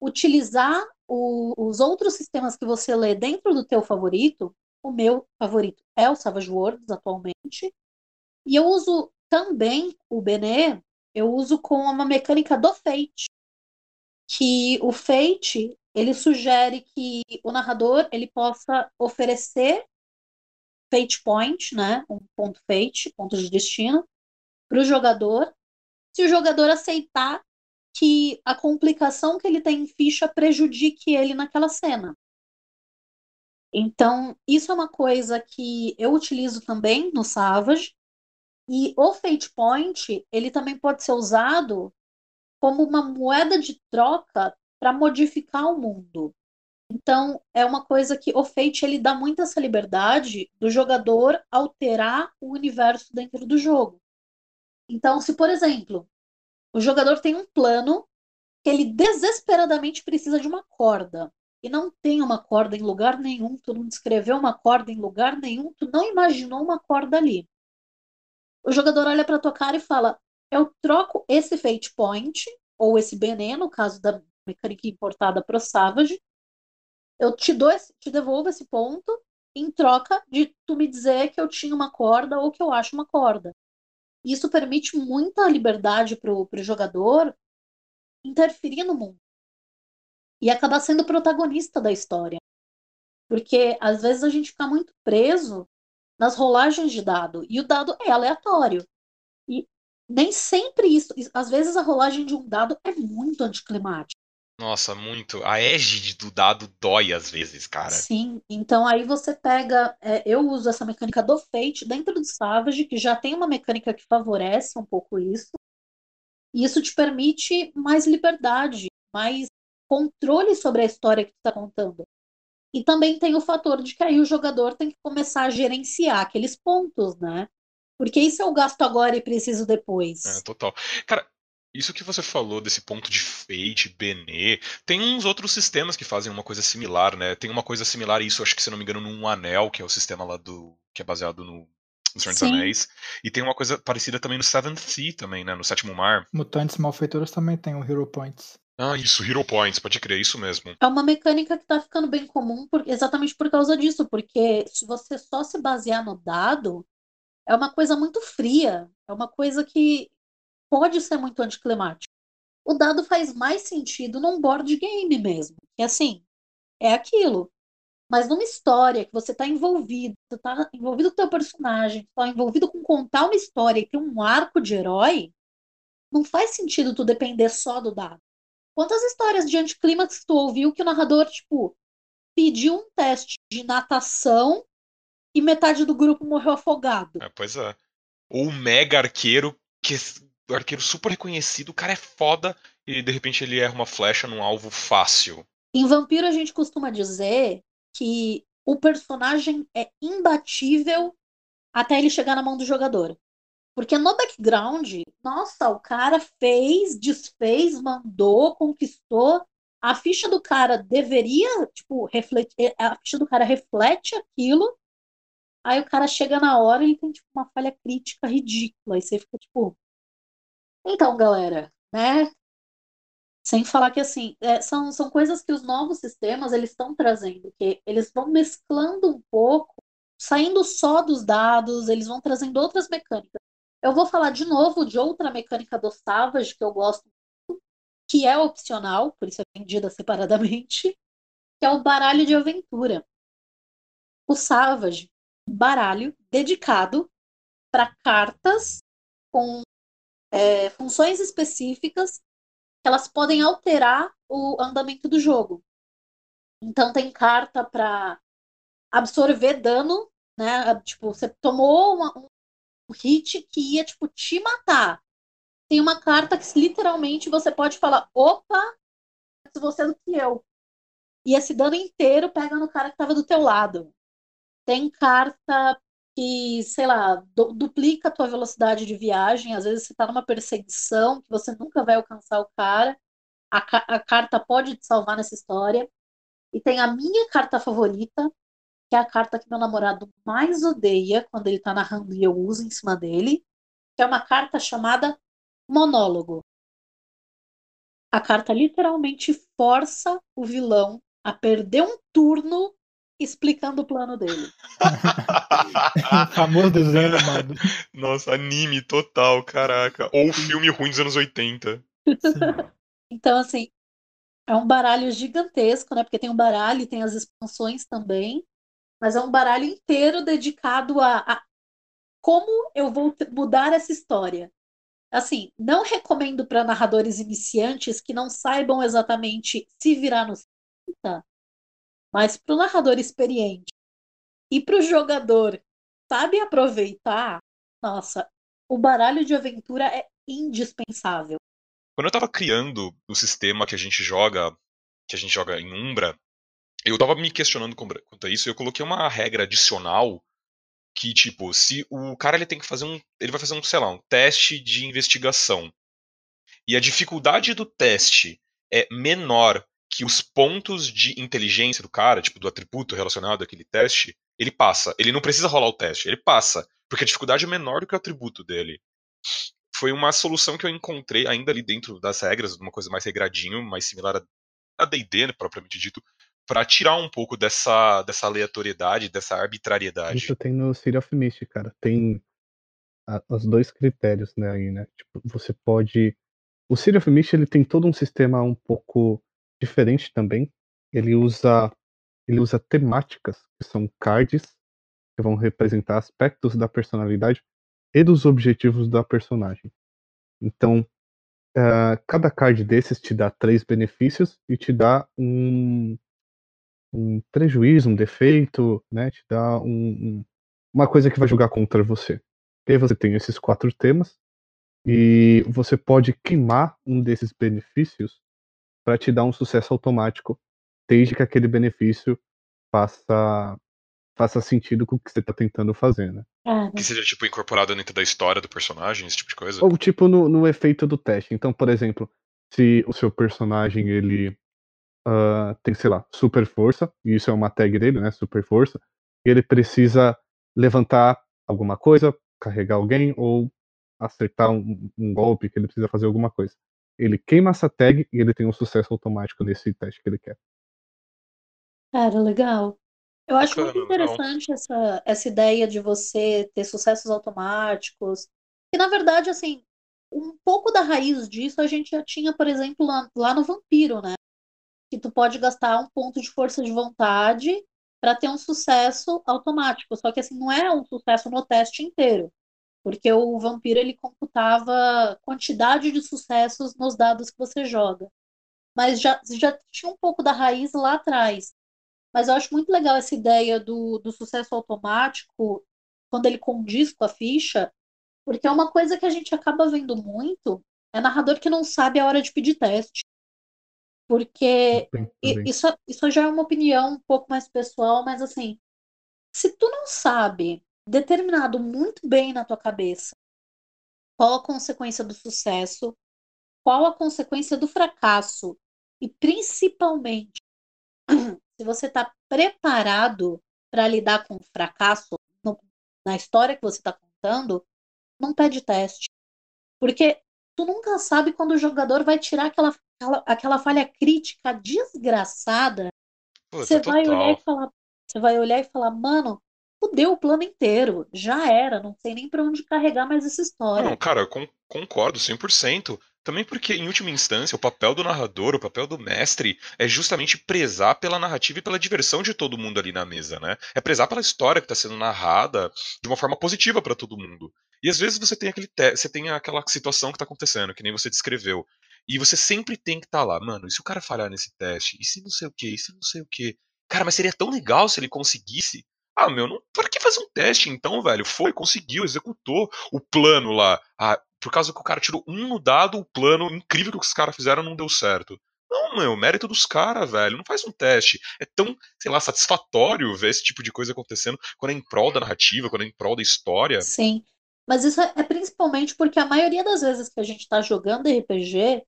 utilizar o, os outros sistemas que você lê dentro do teu favorito. O meu favorito é o Savage Worlds atualmente. E eu uso também o Bené, eu uso com uma mecânica do Fate, que o Fate ele sugere que o narrador ele possa oferecer fate point, né, um ponto fate, ponto de destino, para o jogador, se o jogador aceitar que a complicação que ele tem em ficha prejudique ele naquela cena. Então, isso é uma coisa que eu utilizo também no Savage. E o Fate Point, ele também pode ser usado como uma moeda de troca para modificar o mundo. Então, é uma coisa que o Fate ele dá muito essa liberdade do jogador alterar o universo dentro do jogo. Então, se por exemplo, o jogador tem um plano que ele desesperadamente precisa de uma corda e não tem uma corda em lugar nenhum, tu não descreveu uma corda em lugar nenhum, tu não imaginou uma corda ali. O jogador olha para tua cara e fala: "Eu troco esse fate point ou esse veneno, no caso da mecânica importada pro Savage, eu te dou esse, te devolvo esse ponto em troca de tu me dizer que eu tinha uma corda ou que eu acho uma corda. Isso permite muita liberdade para o jogador interferir no mundo e acabar sendo protagonista da história. Porque às vezes a gente fica muito preso nas rolagens de dado e o dado é aleatório. E nem sempre isso, às vezes a rolagem de um dado é muito anticlimática. Nossa, muito. A égide do dado dói às vezes, cara. Sim, então aí você pega. é, eu uso essa mecânica do Fate dentro do Savage, que já tem uma mecânica que favorece um pouco isso. E isso te permite mais liberdade, mais controle sobre a história que tu está contando. E também tem o fator de que aí o jogador tem que começar a gerenciar aqueles pontos, né? Porque isso eu gasto agora e preciso depois. É, total. Cara, isso que você falou desse ponto de Fate, Benê, tem uns outros sistemas que fazem uma coisa similar, né? Tem uma coisa similar a isso, acho que se não me engano, num Anel, que é o sistema lá do. que é baseado no. no Senhor dos Sim. Anéis. E tem uma coisa parecida também no Seventh Sea também, né? No Sétimo Mar. Mutantes malfeitoras também tem o Hero Points. Ah, isso, Hero Points, pode crer, isso mesmo. É uma mecânica que está ficando bem comum por- exatamente por causa disso, porque se você só se basear no dado, é uma coisa muito fria, é uma coisa que pode ser muito anticlimática. O dado faz mais sentido num board game mesmo, que assim, é aquilo. Mas numa história que você está envolvido, você está envolvido com o teu personagem, está envolvido com contar uma história e ter um arco de herói, não faz sentido tu depender só do dado. Quantas histórias de anticlímax tu ouviu que o narrador, tipo, pediu um teste de natação e metade do grupo morreu afogado? É, pois é. Ou o mega arqueiro, que arqueiro super reconhecido, o cara é foda, e de repente ele erra uma flecha num alvo fácil. Em Vampiro a gente costuma dizer que o personagem é imbatível até ele chegar na mão do jogador. Porque no background, nossa, o cara fez, desfez, mandou, conquistou. A ficha do cara deveria, tipo, refletir. A ficha do cara reflete aquilo. Aí o cara chega na hora e ele tem, tipo, uma falha crítica ridícula. Aí você fica, tipo. Então, galera, né? Sem falar que, assim, é, são, são coisas que os novos sistemas eles estão trazendo, que eles vão mesclando um pouco, saindo só dos dados, eles vão trazendo outras mecânicas. Eu vou falar de novo de outra mecânica do Savage que eu gosto muito, que é opcional, por isso é vendida separadamente, que é o baralho de aventura. O Savage, baralho dedicado para cartas com é, funções específicas que elas podem alterar o andamento do jogo. Então tem carta para absorver dano, né? Tipo, você tomou uma, um hit que ia tipo te matar. Tem uma carta que literalmente você pode falar, opa, você é do que eu. E esse dano inteiro pega no cara que estava do teu lado. Tem carta que, sei lá, du duplica a tua velocidade de viagem. Às vezes você está numa perseguição que você nunca vai alcançar o cara. A, ca a carta pode te salvar nessa história. E tem a minha carta favorita, que é a carta que meu namorado mais odeia quando ele tá narrando e eu uso em cima dele, que é uma carta chamada Monólogo. A carta literalmente força o vilão a perder um turno explicando o plano dele. famoso desenho animado. Nossa, anime total, caraca. Ou filme ruim dos anos 80. então, assim, é um baralho gigantesco, né? Porque tem um baralho e tem as expansões também. Mas é um baralho inteiro dedicado a, a como eu vou mudar essa história. Assim, não recomendo para narradores iniciantes que não saibam exatamente se virar no 30, mas para o narrador experiente e para o jogador sabe aproveitar, nossa, o baralho de aventura é indispensável. Quando eu estava criando o sistema que a gente joga, que a gente joga em Umbra, eu estava me questionando quanto a isso, e eu coloquei uma regra adicional que tipo, se o cara ele tem que fazer um, ele vai fazer um, sei lá, um teste de investigação. E a dificuldade do teste é menor que os pontos de inteligência do cara, tipo do atributo relacionado àquele teste, ele passa. Ele não precisa rolar o teste, ele passa, porque a dificuldade é menor do que o atributo dele. Foi uma solução que eu encontrei ainda ali dentro das regras, uma coisa mais regradinho, mais similar a D&D, né, propriamente dito, para tirar um pouco dessa, dessa aleatoriedade, dessa arbitrariedade. Isso tem no City of Mist, cara. Tem os dois critérios, né, aí, né? Tipo, você pode... O City of Mist, ele tem todo um sistema um pouco diferente também. Ele usa ele usa temáticas, que são cards, que vão representar aspectos da personalidade e dos objetivos da personagem. Então, uh, cada card desses te dá três benefícios e te dá um, um prejuízo, um defeito, né? Te dá um, um, uma coisa que vai jogar contra você. E aí você tem esses quatro temas e você pode queimar um desses benefícios para te dar um sucesso automático, desde que aquele benefício faça faça sentido com o que você está tentando fazer, né? Que seja, tipo, incorporado dentro da história do personagem, esse tipo de coisa? Ou, tipo, no, no efeito do teste. Então, por exemplo, se o seu personagem, ele uh, tem, sei lá, super força, e isso é uma tag dele, né, super força, e ele precisa levantar alguma coisa, carregar alguém, ou acertar um, um golpe que ele precisa fazer alguma coisa ele queima essa tag e ele tem um sucesso automático nesse teste que ele quer. Cara, legal. Eu acho muito interessante essa, essa ideia de você ter sucessos automáticos. Que na verdade, assim, um pouco da raiz disso a gente já tinha, por exemplo, lá, lá no Vampiro, né? Que tu pode gastar um ponto de força de vontade para ter um sucesso automático. Só que assim, não é um sucesso no teste inteiro porque o vampiro ele computava quantidade de sucessos nos dados que você joga. Mas já, já tinha um pouco da raiz lá atrás. Mas eu acho muito legal essa ideia do, do sucesso automático, quando ele condiz com a ficha, porque é uma coisa que a gente acaba vendo muito, é narrador que não sabe a hora de pedir teste. Porque isso, isso já é uma opinião um pouco mais pessoal, mas assim, se tu não sabe determinado muito bem na tua cabeça qual a consequência do sucesso, qual a consequência do fracasso e principalmente se você está preparado para lidar com o fracasso no, na história que você está contando, não pede teste. Porque tu nunca sabe quando o jogador vai tirar aquela, aquela, aquela falha crítica desgraçada. Você vai total. olhar e falar, você vai olhar e falar, mano, fudeu o plano inteiro. Já era, não sei nem para onde carregar mais essa história. Não, cara, eu con concordo 100%. Também porque, em última instância, o papel do narrador, o papel do mestre, é justamente prezar pela narrativa e pela diversão de todo mundo ali na mesa, né? É prezar pela história que está sendo narrada de uma forma positiva para todo mundo. E às vezes você tem aquele você tem aquela situação que está acontecendo, que nem você descreveu. E você sempre tem que estar tá lá, mano, e se o cara falhar nesse teste? E se não sei o que? E se não sei o que? Cara, mas seria tão legal se ele conseguisse. Ah, meu, não, para que fazer um teste então, velho? Foi, conseguiu, executou o plano lá. Ah, por causa que o cara tirou um no dado, o plano incrível que os caras fizeram não deu certo. Não, meu, mérito dos caras, velho. Não faz um teste. É tão, sei lá, satisfatório ver esse tipo de coisa acontecendo quando é em prol da narrativa, quando é em prol da história. Sim. Mas isso é principalmente porque a maioria das vezes que a gente tá jogando RPG,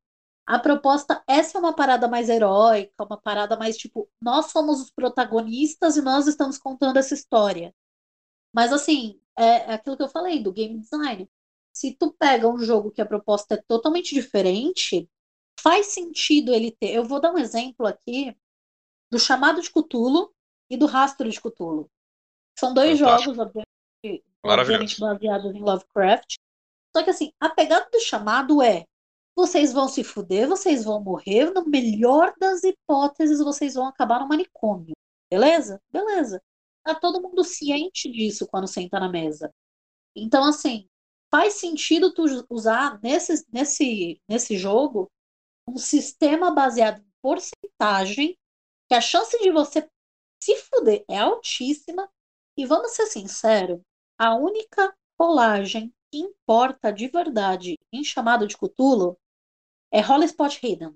a proposta é ser uma parada mais heróica, uma parada mais tipo, nós somos os protagonistas e nós estamos contando essa história. Mas assim, é aquilo que eu falei do game design. Se tu pega um jogo que a proposta é totalmente diferente, faz sentido ele ter. Eu vou dar um exemplo aqui do chamado de Cthulhu e do rastro de Cthulhu. São dois Fantástico. jogos, obviamente, obviamente baseados em Lovecraft. Só que assim, a pegada do chamado é vocês vão se fuder, vocês vão morrer, no melhor das hipóteses, vocês vão acabar no manicômio. Beleza? Beleza. Tá todo mundo ciente disso quando senta na mesa. Então, assim, faz sentido tu usar nesse, nesse, nesse jogo um sistema baseado em porcentagem, que a chance de você se fuder é altíssima. E vamos ser sinceros, a única rolagem que importa de verdade em chamado de Cthulhu é rola spot hidden.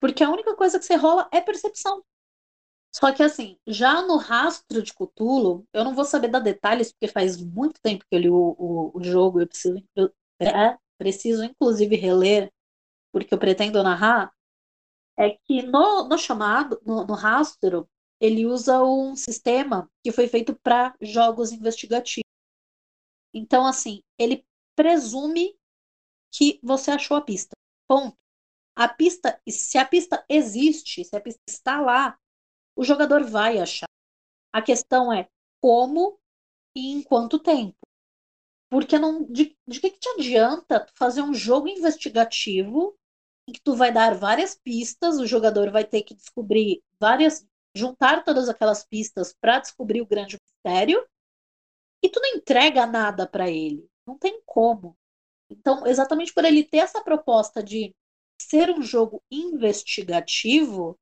Porque a única coisa que você rola é percepção. Só que assim, já no rastro de Cthulhu, eu não vou saber dar detalhes, porque faz muito tempo que eu li o, o, o jogo, eu preciso, eu, é, preciso inclusive reler porque eu pretendo narrar, é que no, no chamado, no, no rastro, ele usa um sistema que foi feito para jogos investigativos. Então, assim, ele presume que você achou a pista. Ponto. A pista, se a pista existe, se a pista está lá, o jogador vai achar. A questão é como e em quanto tempo. Porque não, de, de que, que te adianta fazer um jogo investigativo em que tu vai dar várias pistas, o jogador vai ter que descobrir várias, juntar todas aquelas pistas para descobrir o grande mistério, e tu não entrega nada para ele. Não tem como. Então, exatamente por ele ter essa proposta de ser um jogo investigativo,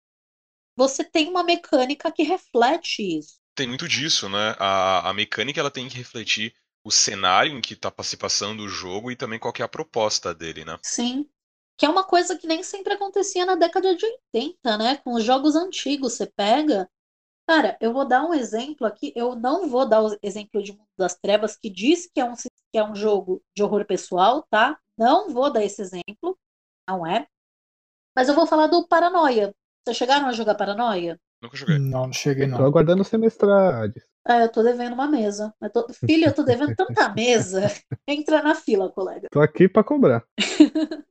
você tem uma mecânica que reflete isso. Tem muito disso, né? A, a mecânica ela tem que refletir o cenário em que está se passando o jogo e também qual é a proposta dele, né? Sim que é uma coisa que nem sempre acontecia na década de 80, né? Com os jogos antigos, você pega. Cara, eu vou dar um exemplo aqui. Eu não vou dar o exemplo de Mundo das Trevas, que diz que é um, que é um jogo de horror pessoal, tá? Não vou dar esse exemplo. Não é. Mas eu vou falar do Paranoia. Vocês chegaram a jogar Paranoia? Nunca joguei. Não, não cheguei não. Tô aguardando semestrade. É, eu tô devendo uma mesa. Eu tô... Filho, eu tô devendo tanta mesa. Entra na fila, colega. Tô aqui pra cobrar.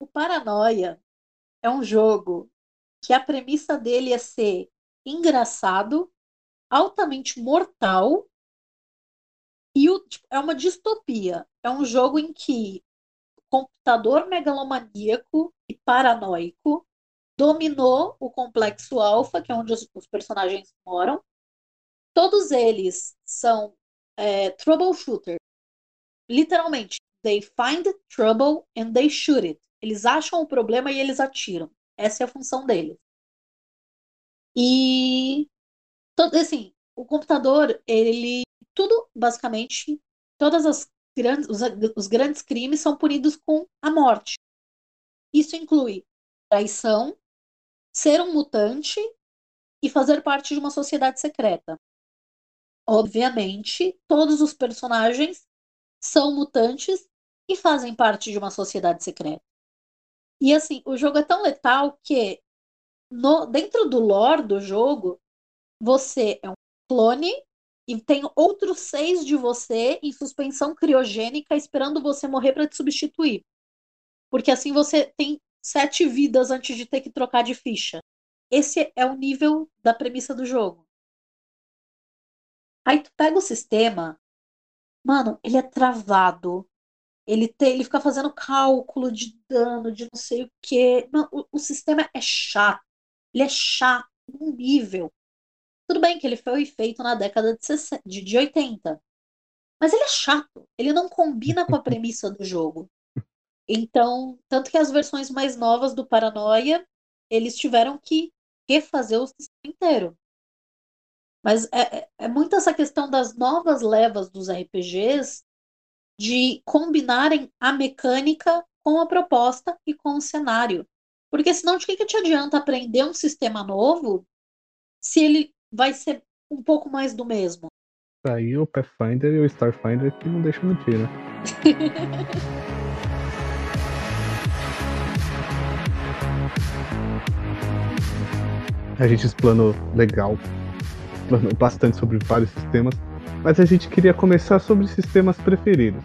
O Paranoia é um jogo que a premissa dele é ser engraçado, altamente mortal e o, tipo, é uma distopia. É um jogo em que computador megalomaníaco e paranoico dominou o complexo alfa, que é onde os, os personagens moram. Todos eles são é, troubleshooter. Literalmente, they find trouble and they shoot it. Eles acham o problema e eles atiram. Essa é a função deles. E assim, o computador, ele tudo basicamente todas as grandes os, os grandes crimes são punidos com a morte. Isso inclui traição, ser um mutante e fazer parte de uma sociedade secreta. Obviamente, todos os personagens são mutantes e fazem parte de uma sociedade secreta. E assim, o jogo é tão letal que no, dentro do lore do jogo, você é um clone e tem outros seis de você em suspensão criogênica esperando você morrer para te substituir. Porque assim você tem sete vidas antes de ter que trocar de ficha. Esse é o nível da premissa do jogo. Aí tu pega o sistema, mano, ele é travado. Ele, tem, ele fica fazendo cálculo de dano, de não sei o quê. Não, o, o sistema é chato. Ele é chato num nível. Tudo bem que ele foi feito na década de, 60, de, de 80. Mas ele é chato. Ele não combina com a premissa do jogo. Então, tanto que as versões mais novas do Paranoia, eles tiveram que refazer o sistema inteiro. Mas é, é, é muito essa questão das novas levas dos RPGs de combinarem a mecânica com a proposta e com o cenário. Porque senão de que, que te adianta aprender um sistema novo se ele vai ser um pouco mais do mesmo? Aí o Pathfinder e o Starfinder que não deixam mentir, né? a gente explanou legal, explanou bastante sobre vários sistemas, mas a gente queria começar sobre sistemas preferidos.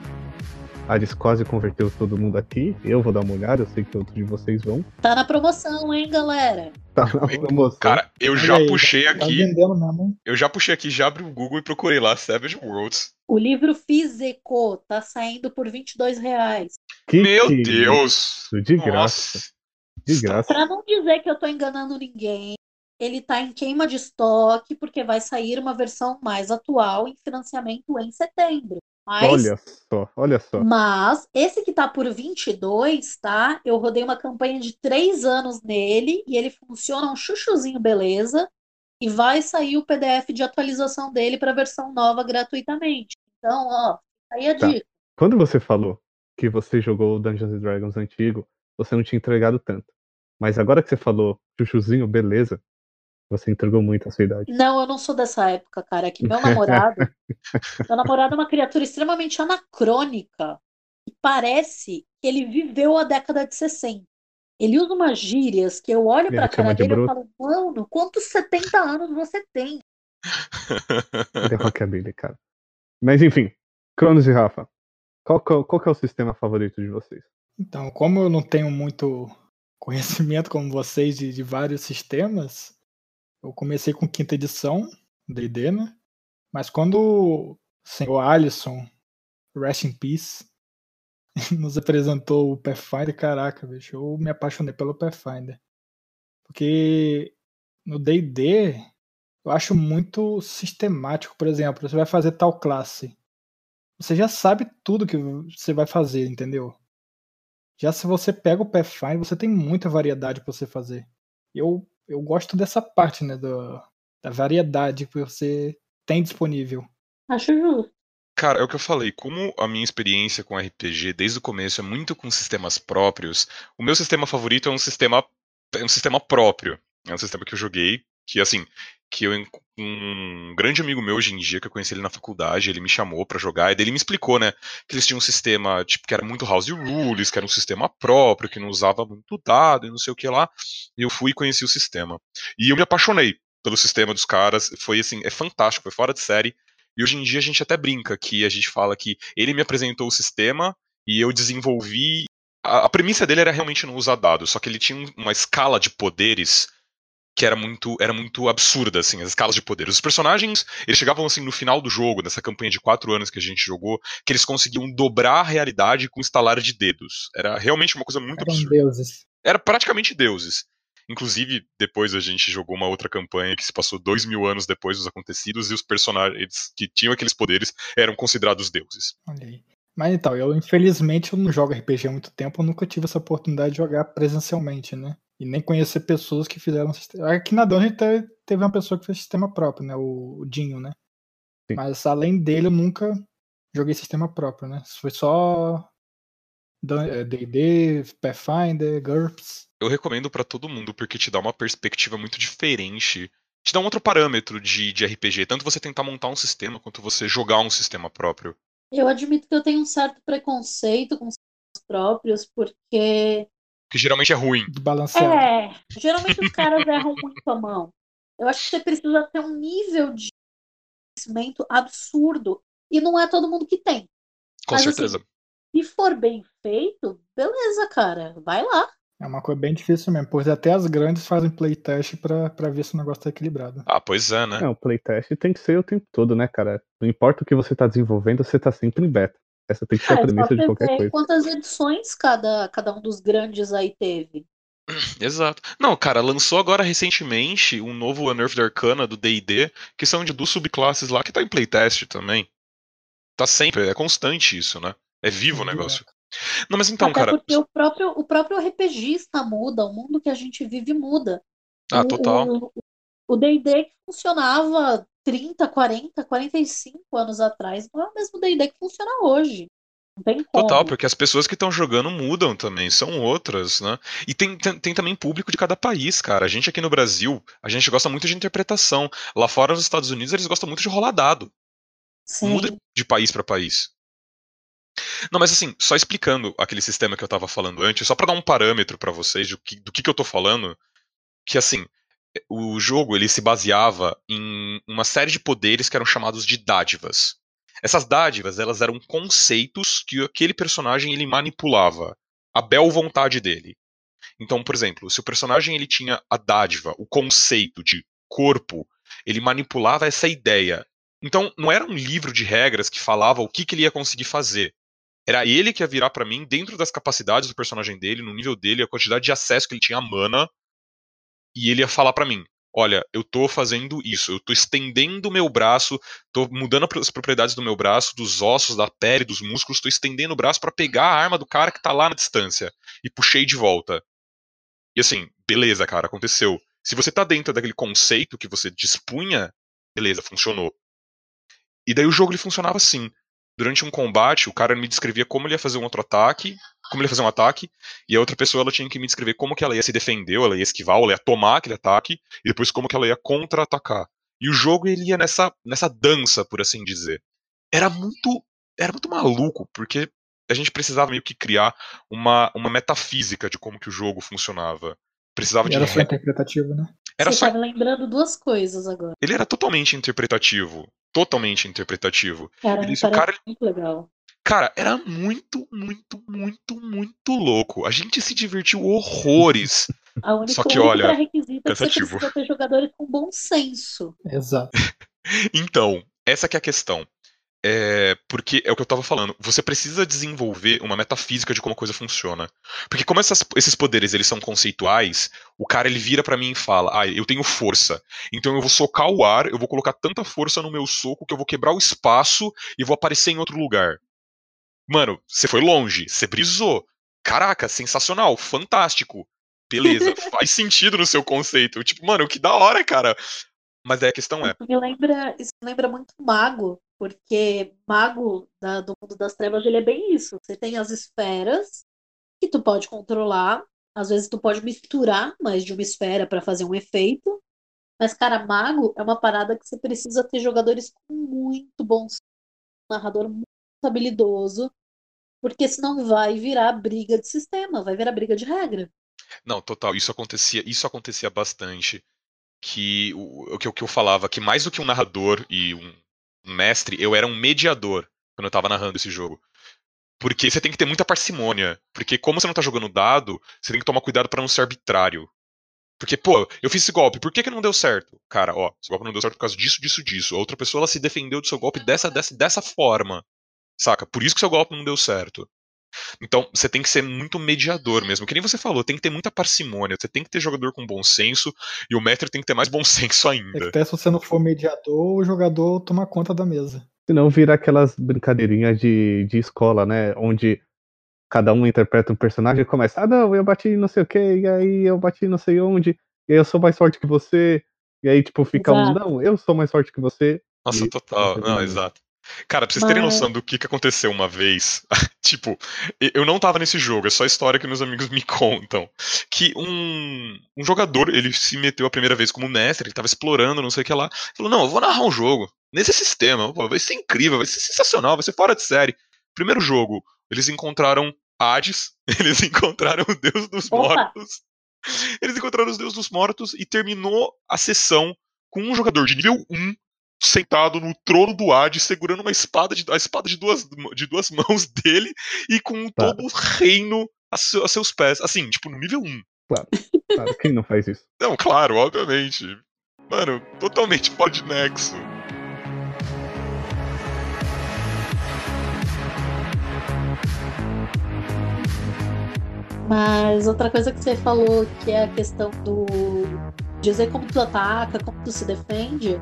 A Discose converteu todo mundo aqui. Eu vou dar uma olhada, eu sei que outros de vocês vão. Tá na promoção, hein, galera? Tá na promoção. Cara, eu já Olha aí, puxei Tá aqui. mesmo? Eu já puxei aqui, já abri o Google e procurei lá Savage Worlds. O livro físico tá saindo por 22 reais. Que Meu que Deus! isso, De graça, Nossa. de graça. Pra não dizer que eu tô enganando ninguém, ele tá em queima de estoque porque vai sair uma versão mais atual em financiamento em setembro. Mas, Olha só, olha só. mas esse que tá por 22, tá? Eu rodei uma campanha de 3 anos nele e ele funciona um chuchuzinho beleza e vai sair o PDF de atualização dele para versão nova gratuitamente. Então, ó, aí a Tá. dica. Quando você falou que você jogou o Dungeons and Dragons antigo, você não tinha entregado tanto. Mas agora que você falou chuchuzinho, beleza, você entregou muito a sua idade. Não, eu não sou dessa época, cara. É que meu namorado, meu namorado é uma criatura extremamente anacrônica e parece que ele viveu a década de 60. Ele usa umas gírias que eu olho Ele pra cara de dele e falo, mano, quantos 70 anos você tem? Ele é rockabilly, cara. Mas enfim, Cronos e Rafa, qual, é o- qual que é o sistema favorito de vocês? Então, como eu não tenho muito conhecimento como vocês de, de vários sistemas, eu comecei com quinta edição, D&D, né? Mas quando o senhor Alisson, rest in peace, nos apresentou o Pathfinder, caraca, bicho, eu me apaixonei pelo Pathfinder. Porque no D&D eu acho muito sistemático, por exemplo, você vai fazer tal classe. Você já sabe tudo que você vai fazer, entendeu? Já se você pega o Pathfinder, você tem muita variedade para você fazer. Eu, eu gosto dessa parte, né, do, da variedade que você tem disponível. Acho justo. Cara, é o que eu falei. Como a minha experiência com RPG desde o começo é muito com sistemas próprios, o meu sistema favorito é um sistema é um sistema próprio. É um sistema que eu joguei, que assim, que eu um grande amigo meu hoje em dia que eu conheci ele na faculdade, ele me chamou pra jogar e daí ele me explicou, né, que eles tinham um sistema tipo que era muito house rules, que era um sistema próprio, que não usava muito dado e não sei o que lá. E eu fui e conheci o sistema. E eu me apaixonei pelo sistema dos caras, foi assim, é fantástico, foi fora de série. E hoje em dia a gente até brinca que a gente fala que ele me apresentou o sistema e eu desenvolvi. A, a premissa dele era realmente não usar dados, só que ele tinha um- uma escala de poderes que era muito, era muito absurda, assim, as escalas de poderes. Os personagens, eles chegavam assim no final do jogo, nessa campanha de quatro anos que a gente jogou, que eles conseguiam dobrar a realidade com estalar de dedos. Era realmente uma coisa muito Eram absurda deuses. era praticamente deuses. Inclusive, depois a gente jogou uma outra campanha que se passou dois mil anos depois dos acontecidos e os personagens que tinham aqueles poderes eram considerados deuses. Olha aí. Mas então, eu infelizmente eu não jogo RPG há muito tempo, eu nunca tive essa oportunidade de jogar presencialmente, né? E nem conhecer pessoas que fizeram sistema. Aqui na Dungeon te- teve uma pessoa que fez sistema próprio, né? O, o Dinho, né? Sim. Mas além dele, eu nunca joguei sistema próprio, né? Foi só D&D, Pathfinder, GURPS. Eu recomendo pra todo mundo porque te dá uma perspectiva muito diferente. Te dá um outro parâmetro de, de RPG, tanto você tentar montar um sistema quanto você jogar um sistema próprio. Eu admito que eu tenho um certo preconceito com os próprios, porque Que geralmente é ruim. de balanceado. É, geralmente os caras erram muito a mão. Eu acho que você precisa ter um nível de conhecimento absurdo. E não é todo mundo que tem. Com Mas, assim, certeza. Se for bem feito, beleza, cara. Vai lá. É uma coisa bem difícil mesmo, pois até as grandes fazem playtest pra, pra ver se o negócio tá equilibrado. Ah, pois é, né? É, o playtest tem que ser o tempo todo, né, cara? Não importa o que você tá desenvolvendo, você tá sempre em beta. Essa tem que ser É a só premissa de qualquer coisa. quantas edições cada, cada um dos grandes aí teve. Exato. Não, cara, lançou agora recentemente um novo Unearthed Arcana do D&D, que são de duas subclasses lá, que tá em playtest também. Tá sempre, é constante isso, né? É vivo o Sim, negócio. Não, mas então, Até cara. porque o próprio, o próprio RPGista muda, o mundo que a gente vive muda. Ah, O- total. O o D&D que funcionava 30, 40, 45 anos atrás não é o mesmo D&D que funciona hoje. Não tem como. Total, porque as pessoas que estão jogando mudam também, são outras, né? E tem, tem, tem também público de cada país, cara. A gente aqui no Brasil, a gente gosta muito de interpretação. Lá fora, nos Estados Unidos, eles gostam muito de rolar dado. Sim. Muda de país pra país. Não, mas assim, só explicando aquele sistema que eu tava falando antes, só pra dar um parâmetro pra vocês do que, do que, que eu tô falando, que assim, o jogo ele se baseava em uma série de poderes que eram chamados de dádivas. Essas dádivas, elas eram conceitos que aquele personagem ele manipulava, a bel vontade dele. Então, por exemplo, se o personagem ele tinha a dádiva, o conceito de corpo, ele manipulava essa ideia. Então, não era um livro de regras que falava o que, que ele ia conseguir fazer. Era ele que ia virar pra mim, dentro das capacidades do personagem dele, no nível dele, a quantidade de acesso que ele tinha a mana, e ele ia falar pra mim: Olha, eu tô fazendo isso, eu tô estendendo o meu braço, tô mudando as propriedades do meu braço, dos ossos, da pele, dos músculos, tô estendendo o braço pra pegar a arma do cara que tá lá na distância. E puxei de volta. E assim, beleza, cara, aconteceu. Se você tá dentro daquele conceito que você dispunha, beleza, funcionou. E daí o jogo ele funcionava assim. Durante um combate, o cara me descrevia como ele ia fazer um outro ataque, como ele ia fazer um ataque, e a outra pessoa ela tinha que me descrever como que ela ia se defender, ela ia esquivar, ela ia tomar aquele ataque, e depois como que ela ia contra-atacar. E o jogo ele ia nessa, nessa dança, por assim dizer. Era muito, era muito maluco, porque a gente precisava meio que criar uma, uma metafísica de como que o jogo funcionava. Precisava E de era só re- interpretativo, né? Era Você só me lembrando duas coisas agora. ele era totalmente interpretativo, totalmente interpretativo. Cara, Ele- o cara muito legal. Cara, era muito, muito, muito, muito louco. A gente se divertiu horrores. A única, Só que, olha, pré-requisito é que você ter jogadores com bom senso. Exato. Então, essa que é a questão. É, porque é o que eu tava falando. Você precisa desenvolver uma metafísica de como a coisa funciona. Porque como essas- esses poderes eles são conceituais, o cara ele vira pra mim e fala: "Ah, eu tenho força. Então eu vou socar o ar, eu vou colocar tanta força no meu soco que eu vou quebrar o espaço e vou aparecer em outro lugar." Mano, você foi longe, você brisou. Caraca, sensacional, fantástico. Beleza, faz sentido no seu conceito. Tipo, mano, que da hora, cara. Mas aí a questão é, Isso me lembra, isso me lembra muito mago, porque mago da- do mundo das trevas ele é bem isso. Você tem as esferas que tu pode controlar, às vezes tu pode misturar mais de uma esfera para fazer um efeito. Mas, cara, mago é uma parada que você precisa ter jogadores com muito bom um narrador muito habilidoso, porque senão vai virar briga de sistema, vai virar briga de regra. Não, total, isso acontecia, isso acontecia bastante. Que o, o que, eu- falava, que mais do que um narrador e um mestre, eu era um mediador quando eu tava narrando esse jogo. Porque você tem que ter muita parcimônia. Porque como você não tá jogando dado, você tem que tomar cuidado pra não ser arbitrário. Porque, pô, eu fiz esse golpe, por que, que não deu certo? Cara, ó, esse golpe não deu certo por causa disso, disso, disso. A outra pessoa, ela se defendeu do seu golpe dessa, dessa, dessa forma. Saca? Por isso que seu golpe não deu certo. Então, você tem que ser muito mediador mesmo. Que nem você falou, tem que ter muita parcimônia. Você tem que ter jogador com bom senso e o mestre tem que ter mais bom senso É ainda. até se você não for mediador, o jogador toma conta da mesa. Senão vira aquelas brincadeirinhas de, de escola, né? Onde cada um interpreta um personagem e começa, ah não, eu bati não sei o que, e aí eu bati não sei onde, e aí eu sou mais forte que você, e aí tipo fica um, Exato. não, eu sou mais forte que você. Nossa, E- total. Não, exato. Cara, pra vocês terem Mas- noção do que, que aconteceu uma vez, tipo, eu não tava nesse jogo, é só história que meus amigos me contam. Que um, um jogador, ele se meteu a primeira vez como mestre, ele tava explorando, não sei o que lá. Falou, não, eu vou narrar um jogo nesse sistema, pô, vai ser incrível, vai ser sensacional, vai ser fora de série. Primeiro jogo, eles encontraram Hades, eles encontraram o Deus dos Opa! Mortos. Eles encontraram os Deus dos Mortos e terminou a sessão com um jogador de nível 1 sentado no trono do Hades, segurando uma espada de, a espada de duas, de duas mãos dele e com Tá. todo o reino a, seu- a seus pés. Assim, tipo, no nível 1. Claro, quem não faz isso? Não, claro, obviamente. Mano, totalmente pod nexo. Mas outra coisa que você falou, que é a questão do dizer como tu ataca, como tu se defende,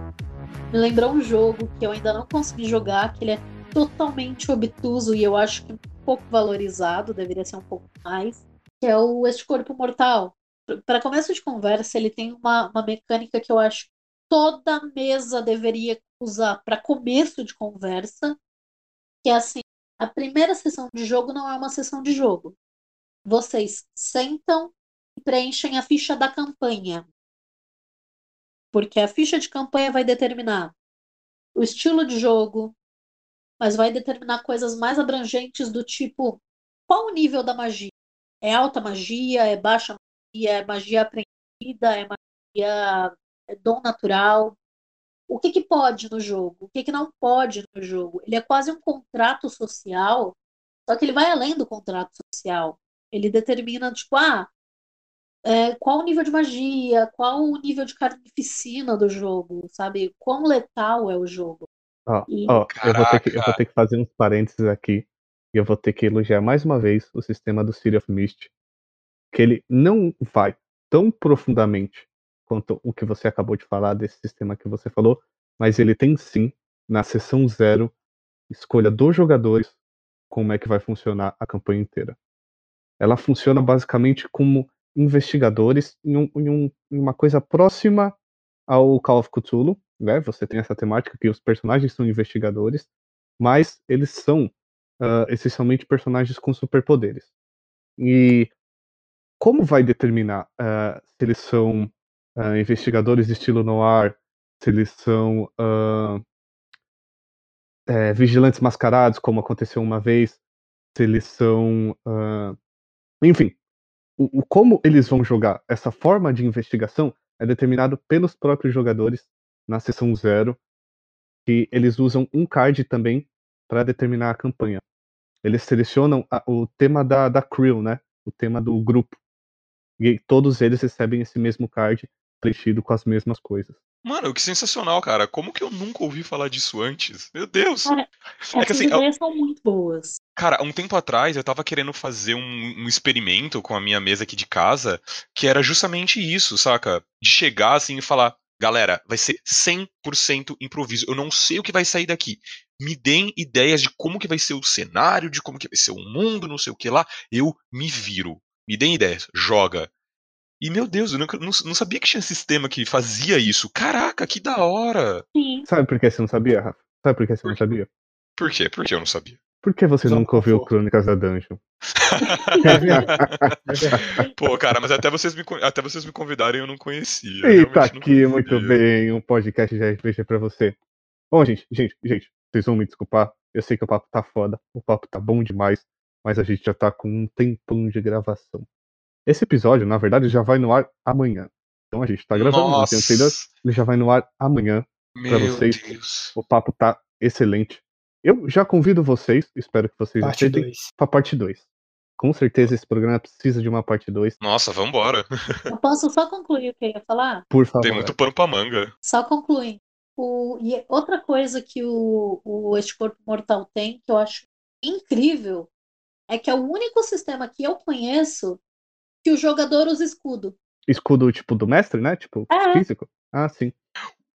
me lembrou um jogo que eu ainda não consegui jogar, que ele é totalmente obtuso e eu acho que pouco valorizado, deveria ser um pouco mais, que é o Este Corpo Mortal. Para começo de conversa, ele tem uma, uma mecânica que eu acho que toda mesa deveria usar para começo de conversa, que é assim, a primeira sessão de jogo não é uma sessão de jogo. Vocês sentam e preenchem a ficha da campanha. Porque a ficha de campanha vai determinar o estilo de jogo, mas vai determinar coisas mais abrangentes do tipo qual o nível da magia? É alta magia? É baixa magia? É magia aprendida? É magia é dom natural? O que, que pode no jogo? O que, que não pode no jogo? Ele é quase um contrato social, só que ele vai além do contrato social. Ele determina, tipo, ah, é, qual o nível de magia, qual o nível de carnificina do jogo, sabe? Quão letal é o jogo. Ó, e... ó eu, vou ter que, eu vou ter que fazer uns parênteses aqui. E eu vou ter que elogiar mais uma vez o sistema do City of Mist. Que ele não vai tão profundamente quanto o que você acabou de falar desse sistema que você falou, mas ele tem sim, na sessão zero, escolha dos jogadores como é que vai funcionar a campanha inteira. Ela funciona basicamente como investigadores em, um, em, um, em uma coisa próxima ao Call of Cthulhu, né? Você tem essa temática que os personagens são investigadores, mas eles são uh, essencialmente personagens com superpoderes. E como vai determinar uh, se eles são uh, investigadores de estilo noir, se eles são é, vigilantes mascarados, como aconteceu uma vez, se eles são. enfim, o, o, como eles vão jogar essa forma de investigação é determinado pelos próprios jogadores na sessão zero, que eles usam um card também para determinar a campanha. Eles selecionam a, o tema da, da crew, né? O tema do grupo. E todos eles recebem esse mesmo card preenchido com as mesmas coisas. Mano, que sensacional, cara. Como que eu nunca ouvi falar disso antes? Meu Deus! Cara, é que, assim, ideias eu... são muito boas. Cara, um tempo atrás eu tava querendo fazer um, um, experimento com a minha mesa aqui de casa, que era justamente isso, saca? De chegar assim e falar: galera, vai ser 100% improviso. Eu não sei o que vai sair daqui. Me deem ideias de como que vai ser o cenário, de como que vai ser o mundo, não sei o que lá. Eu me viro. Me deem ideias. Joga. E, meu Deus, eu nunca, não, não, sabia que tinha sistema que fazia isso. Caraca, que da hora! Sim. Sabe por que você não sabia, Rafa? Sabe por que você não sabia? Por quê? Por que eu não sabia? Por que você não, nunca ouviu Crônicas da Dungeon? Pô, cara, mas até vocês me, até vocês me convidarem eu não conhecia. E tá aqui, muito bem, um podcast de RPG pra você. Bom, gente, gente, gente, vocês vão me desculpar. Eu sei que o papo tá foda, o papo tá bom demais, mas a gente já tá com um tempão de gravação. Esse episódio, na verdade, já vai no ar amanhã. Então a gente tá gravando, Nossa. ele já vai no ar amanhã para vocês. Deus. O papo tá excelente. Eu já convido vocês, espero que vocês parte aceitem, para parte 2. Com certeza esse programa precisa de uma parte 2. Nossa, vambora. Eu posso só concluir o que eu ia falar? Por favor. Tem muito pano pra manga. Só concluir. O, e outra coisa que o, o Este Corpo Mortal tem, que eu acho incrível, é que é o único sistema que eu conheço que o jogador usa escudo. Escudo tipo do mestre, né? Tipo, É. físico? Ah, sim.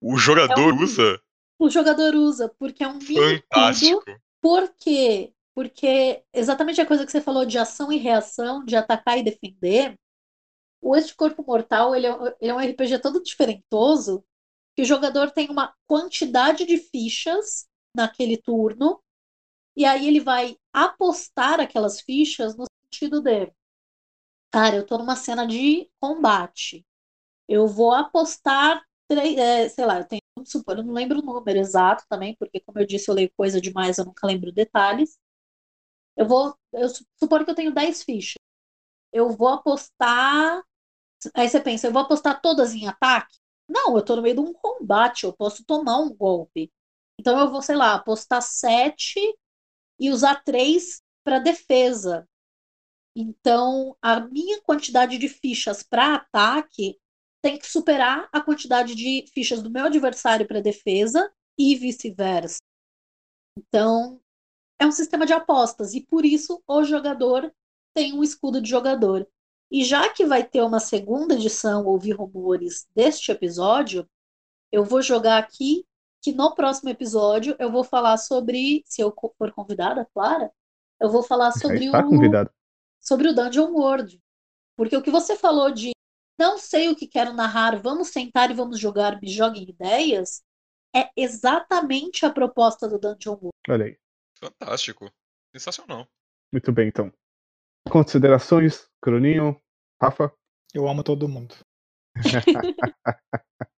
O jogador É um- usa? O jogador usa, porque é um escudo. Fantástico. Por quê? Porque exatamente a coisa que você falou de ação e reação, de atacar e defender, o Este Corpo Mortal ele é, ele é um RPG todo diferentoso, que o jogador tem uma quantidade de fichas naquele turno, e aí ele vai apostar aquelas fichas no sentido de, cara, eu tô numa cena de combate, eu vou apostar, é, sei lá, eu tenho, vamos supor, eu não lembro o número exato também, porque como eu disse, eu leio coisa demais, eu nunca lembro detalhes. Eu vou, eu su- supor que eu tenho 10 fichas. Eu vou apostar. Aí você pensa, eu vou apostar todas em ataque? Não, eu tô no meio de um combate, eu posso tomar um golpe. Então eu vou, sei lá, apostar 7 e usar 3 para defesa. Então, a minha quantidade de fichas para ataque tem que superar a quantidade de fichas do meu adversário para defesa e vice-versa. Então, é um sistema de apostas e por isso o jogador tem um escudo de jogador. E já que vai ter uma segunda edição, ouvi rumores deste episódio, eu vou jogar aqui que no próximo episódio eu vou falar sobre, se eu for convidada, Clara, eu vou falar Já sobre está o, convidado. Sobre o Dungeon World. Porque o que você falou de não sei o que quero narrar, vamos sentar e vamos jogar, me joguem ideias, é exatamente a proposta do Dungeon World. Olha aí. Fantástico. Sensacional. Muito bem, então. Considerações, Croninho, Rafa? Eu amo todo mundo.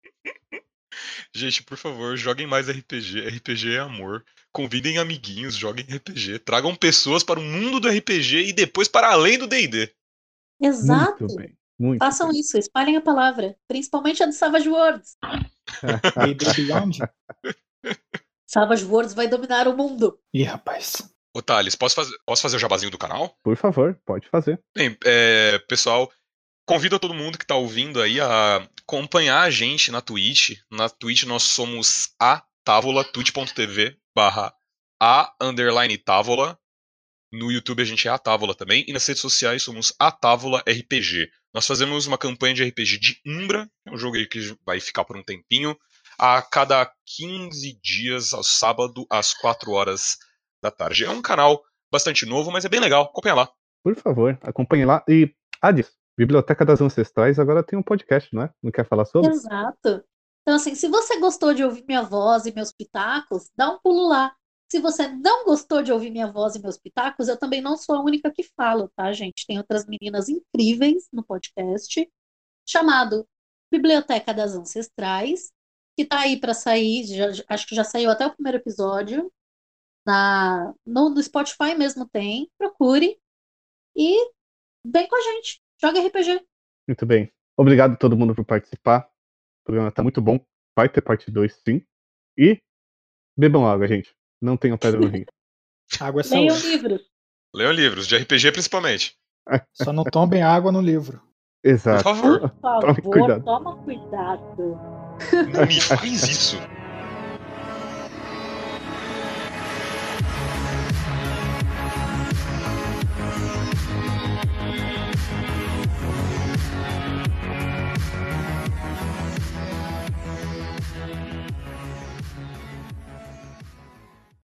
Gente, por favor, joguem mais RPG. RPG é amor. Convidem amiguinhos, joguem RPG. Tragam pessoas para o mundo do RPG e depois para além do D&D. Exato. Muito bem. Muito Façam bem. isso, espalhem a palavra, principalmente a do Savage Worlds. Savage Worlds vai dominar o mundo. Ih, rapaz. Ô, Thales, posso fazer, posso fazer o jabazinho do canal? Por favor, pode fazer. Bem, é, pessoal, convido a todo mundo que está ouvindo aí a acompanhar a gente na Twitch. Na Twitch nós somos a Távola, twitch.tv barra a underline Távola. No YouTube a gente é a Távola também. E nas redes sociais somos a Távola RPG. Nós fazemos uma campanha de RPG de Umbra, é um jogo aí que vai ficar por um tempinho, a cada 15 dias, ao sábado, às 4 horas da tarde. É um canal bastante novo, mas é bem legal. Acompanha lá. Por favor, acompanhe lá. E, Adis, Biblioteca das Ancestrais agora tem um podcast, não é? Não quer falar sobre? Exato. Então, assim, se você gostou de ouvir minha voz e meus pitacos, dá um pulo lá. Se você não gostou de ouvir minha voz e meus pitacos, eu também não sou a única que falo, tá, gente? Tem outras meninas incríveis no podcast, chamado Biblioteca das Ancestrais, que tá aí para sair, já- acho que já saiu até o primeiro episódio. Na, no, no Spotify mesmo tem, procure. E vem com a gente, joga RPG. Muito bem. Obrigado a todo mundo por participar. O programa tá muito bom. Vai ter parte 2, sim. E bebam água, gente. Não tenham pedra no rim. Água é Leiam saúde. livros. Leiam livros, de RPG principalmente. Só não tomem água no livro. Por Exato. favor, Por Tome favor, cuidado. toma cuidado. não me faz isso.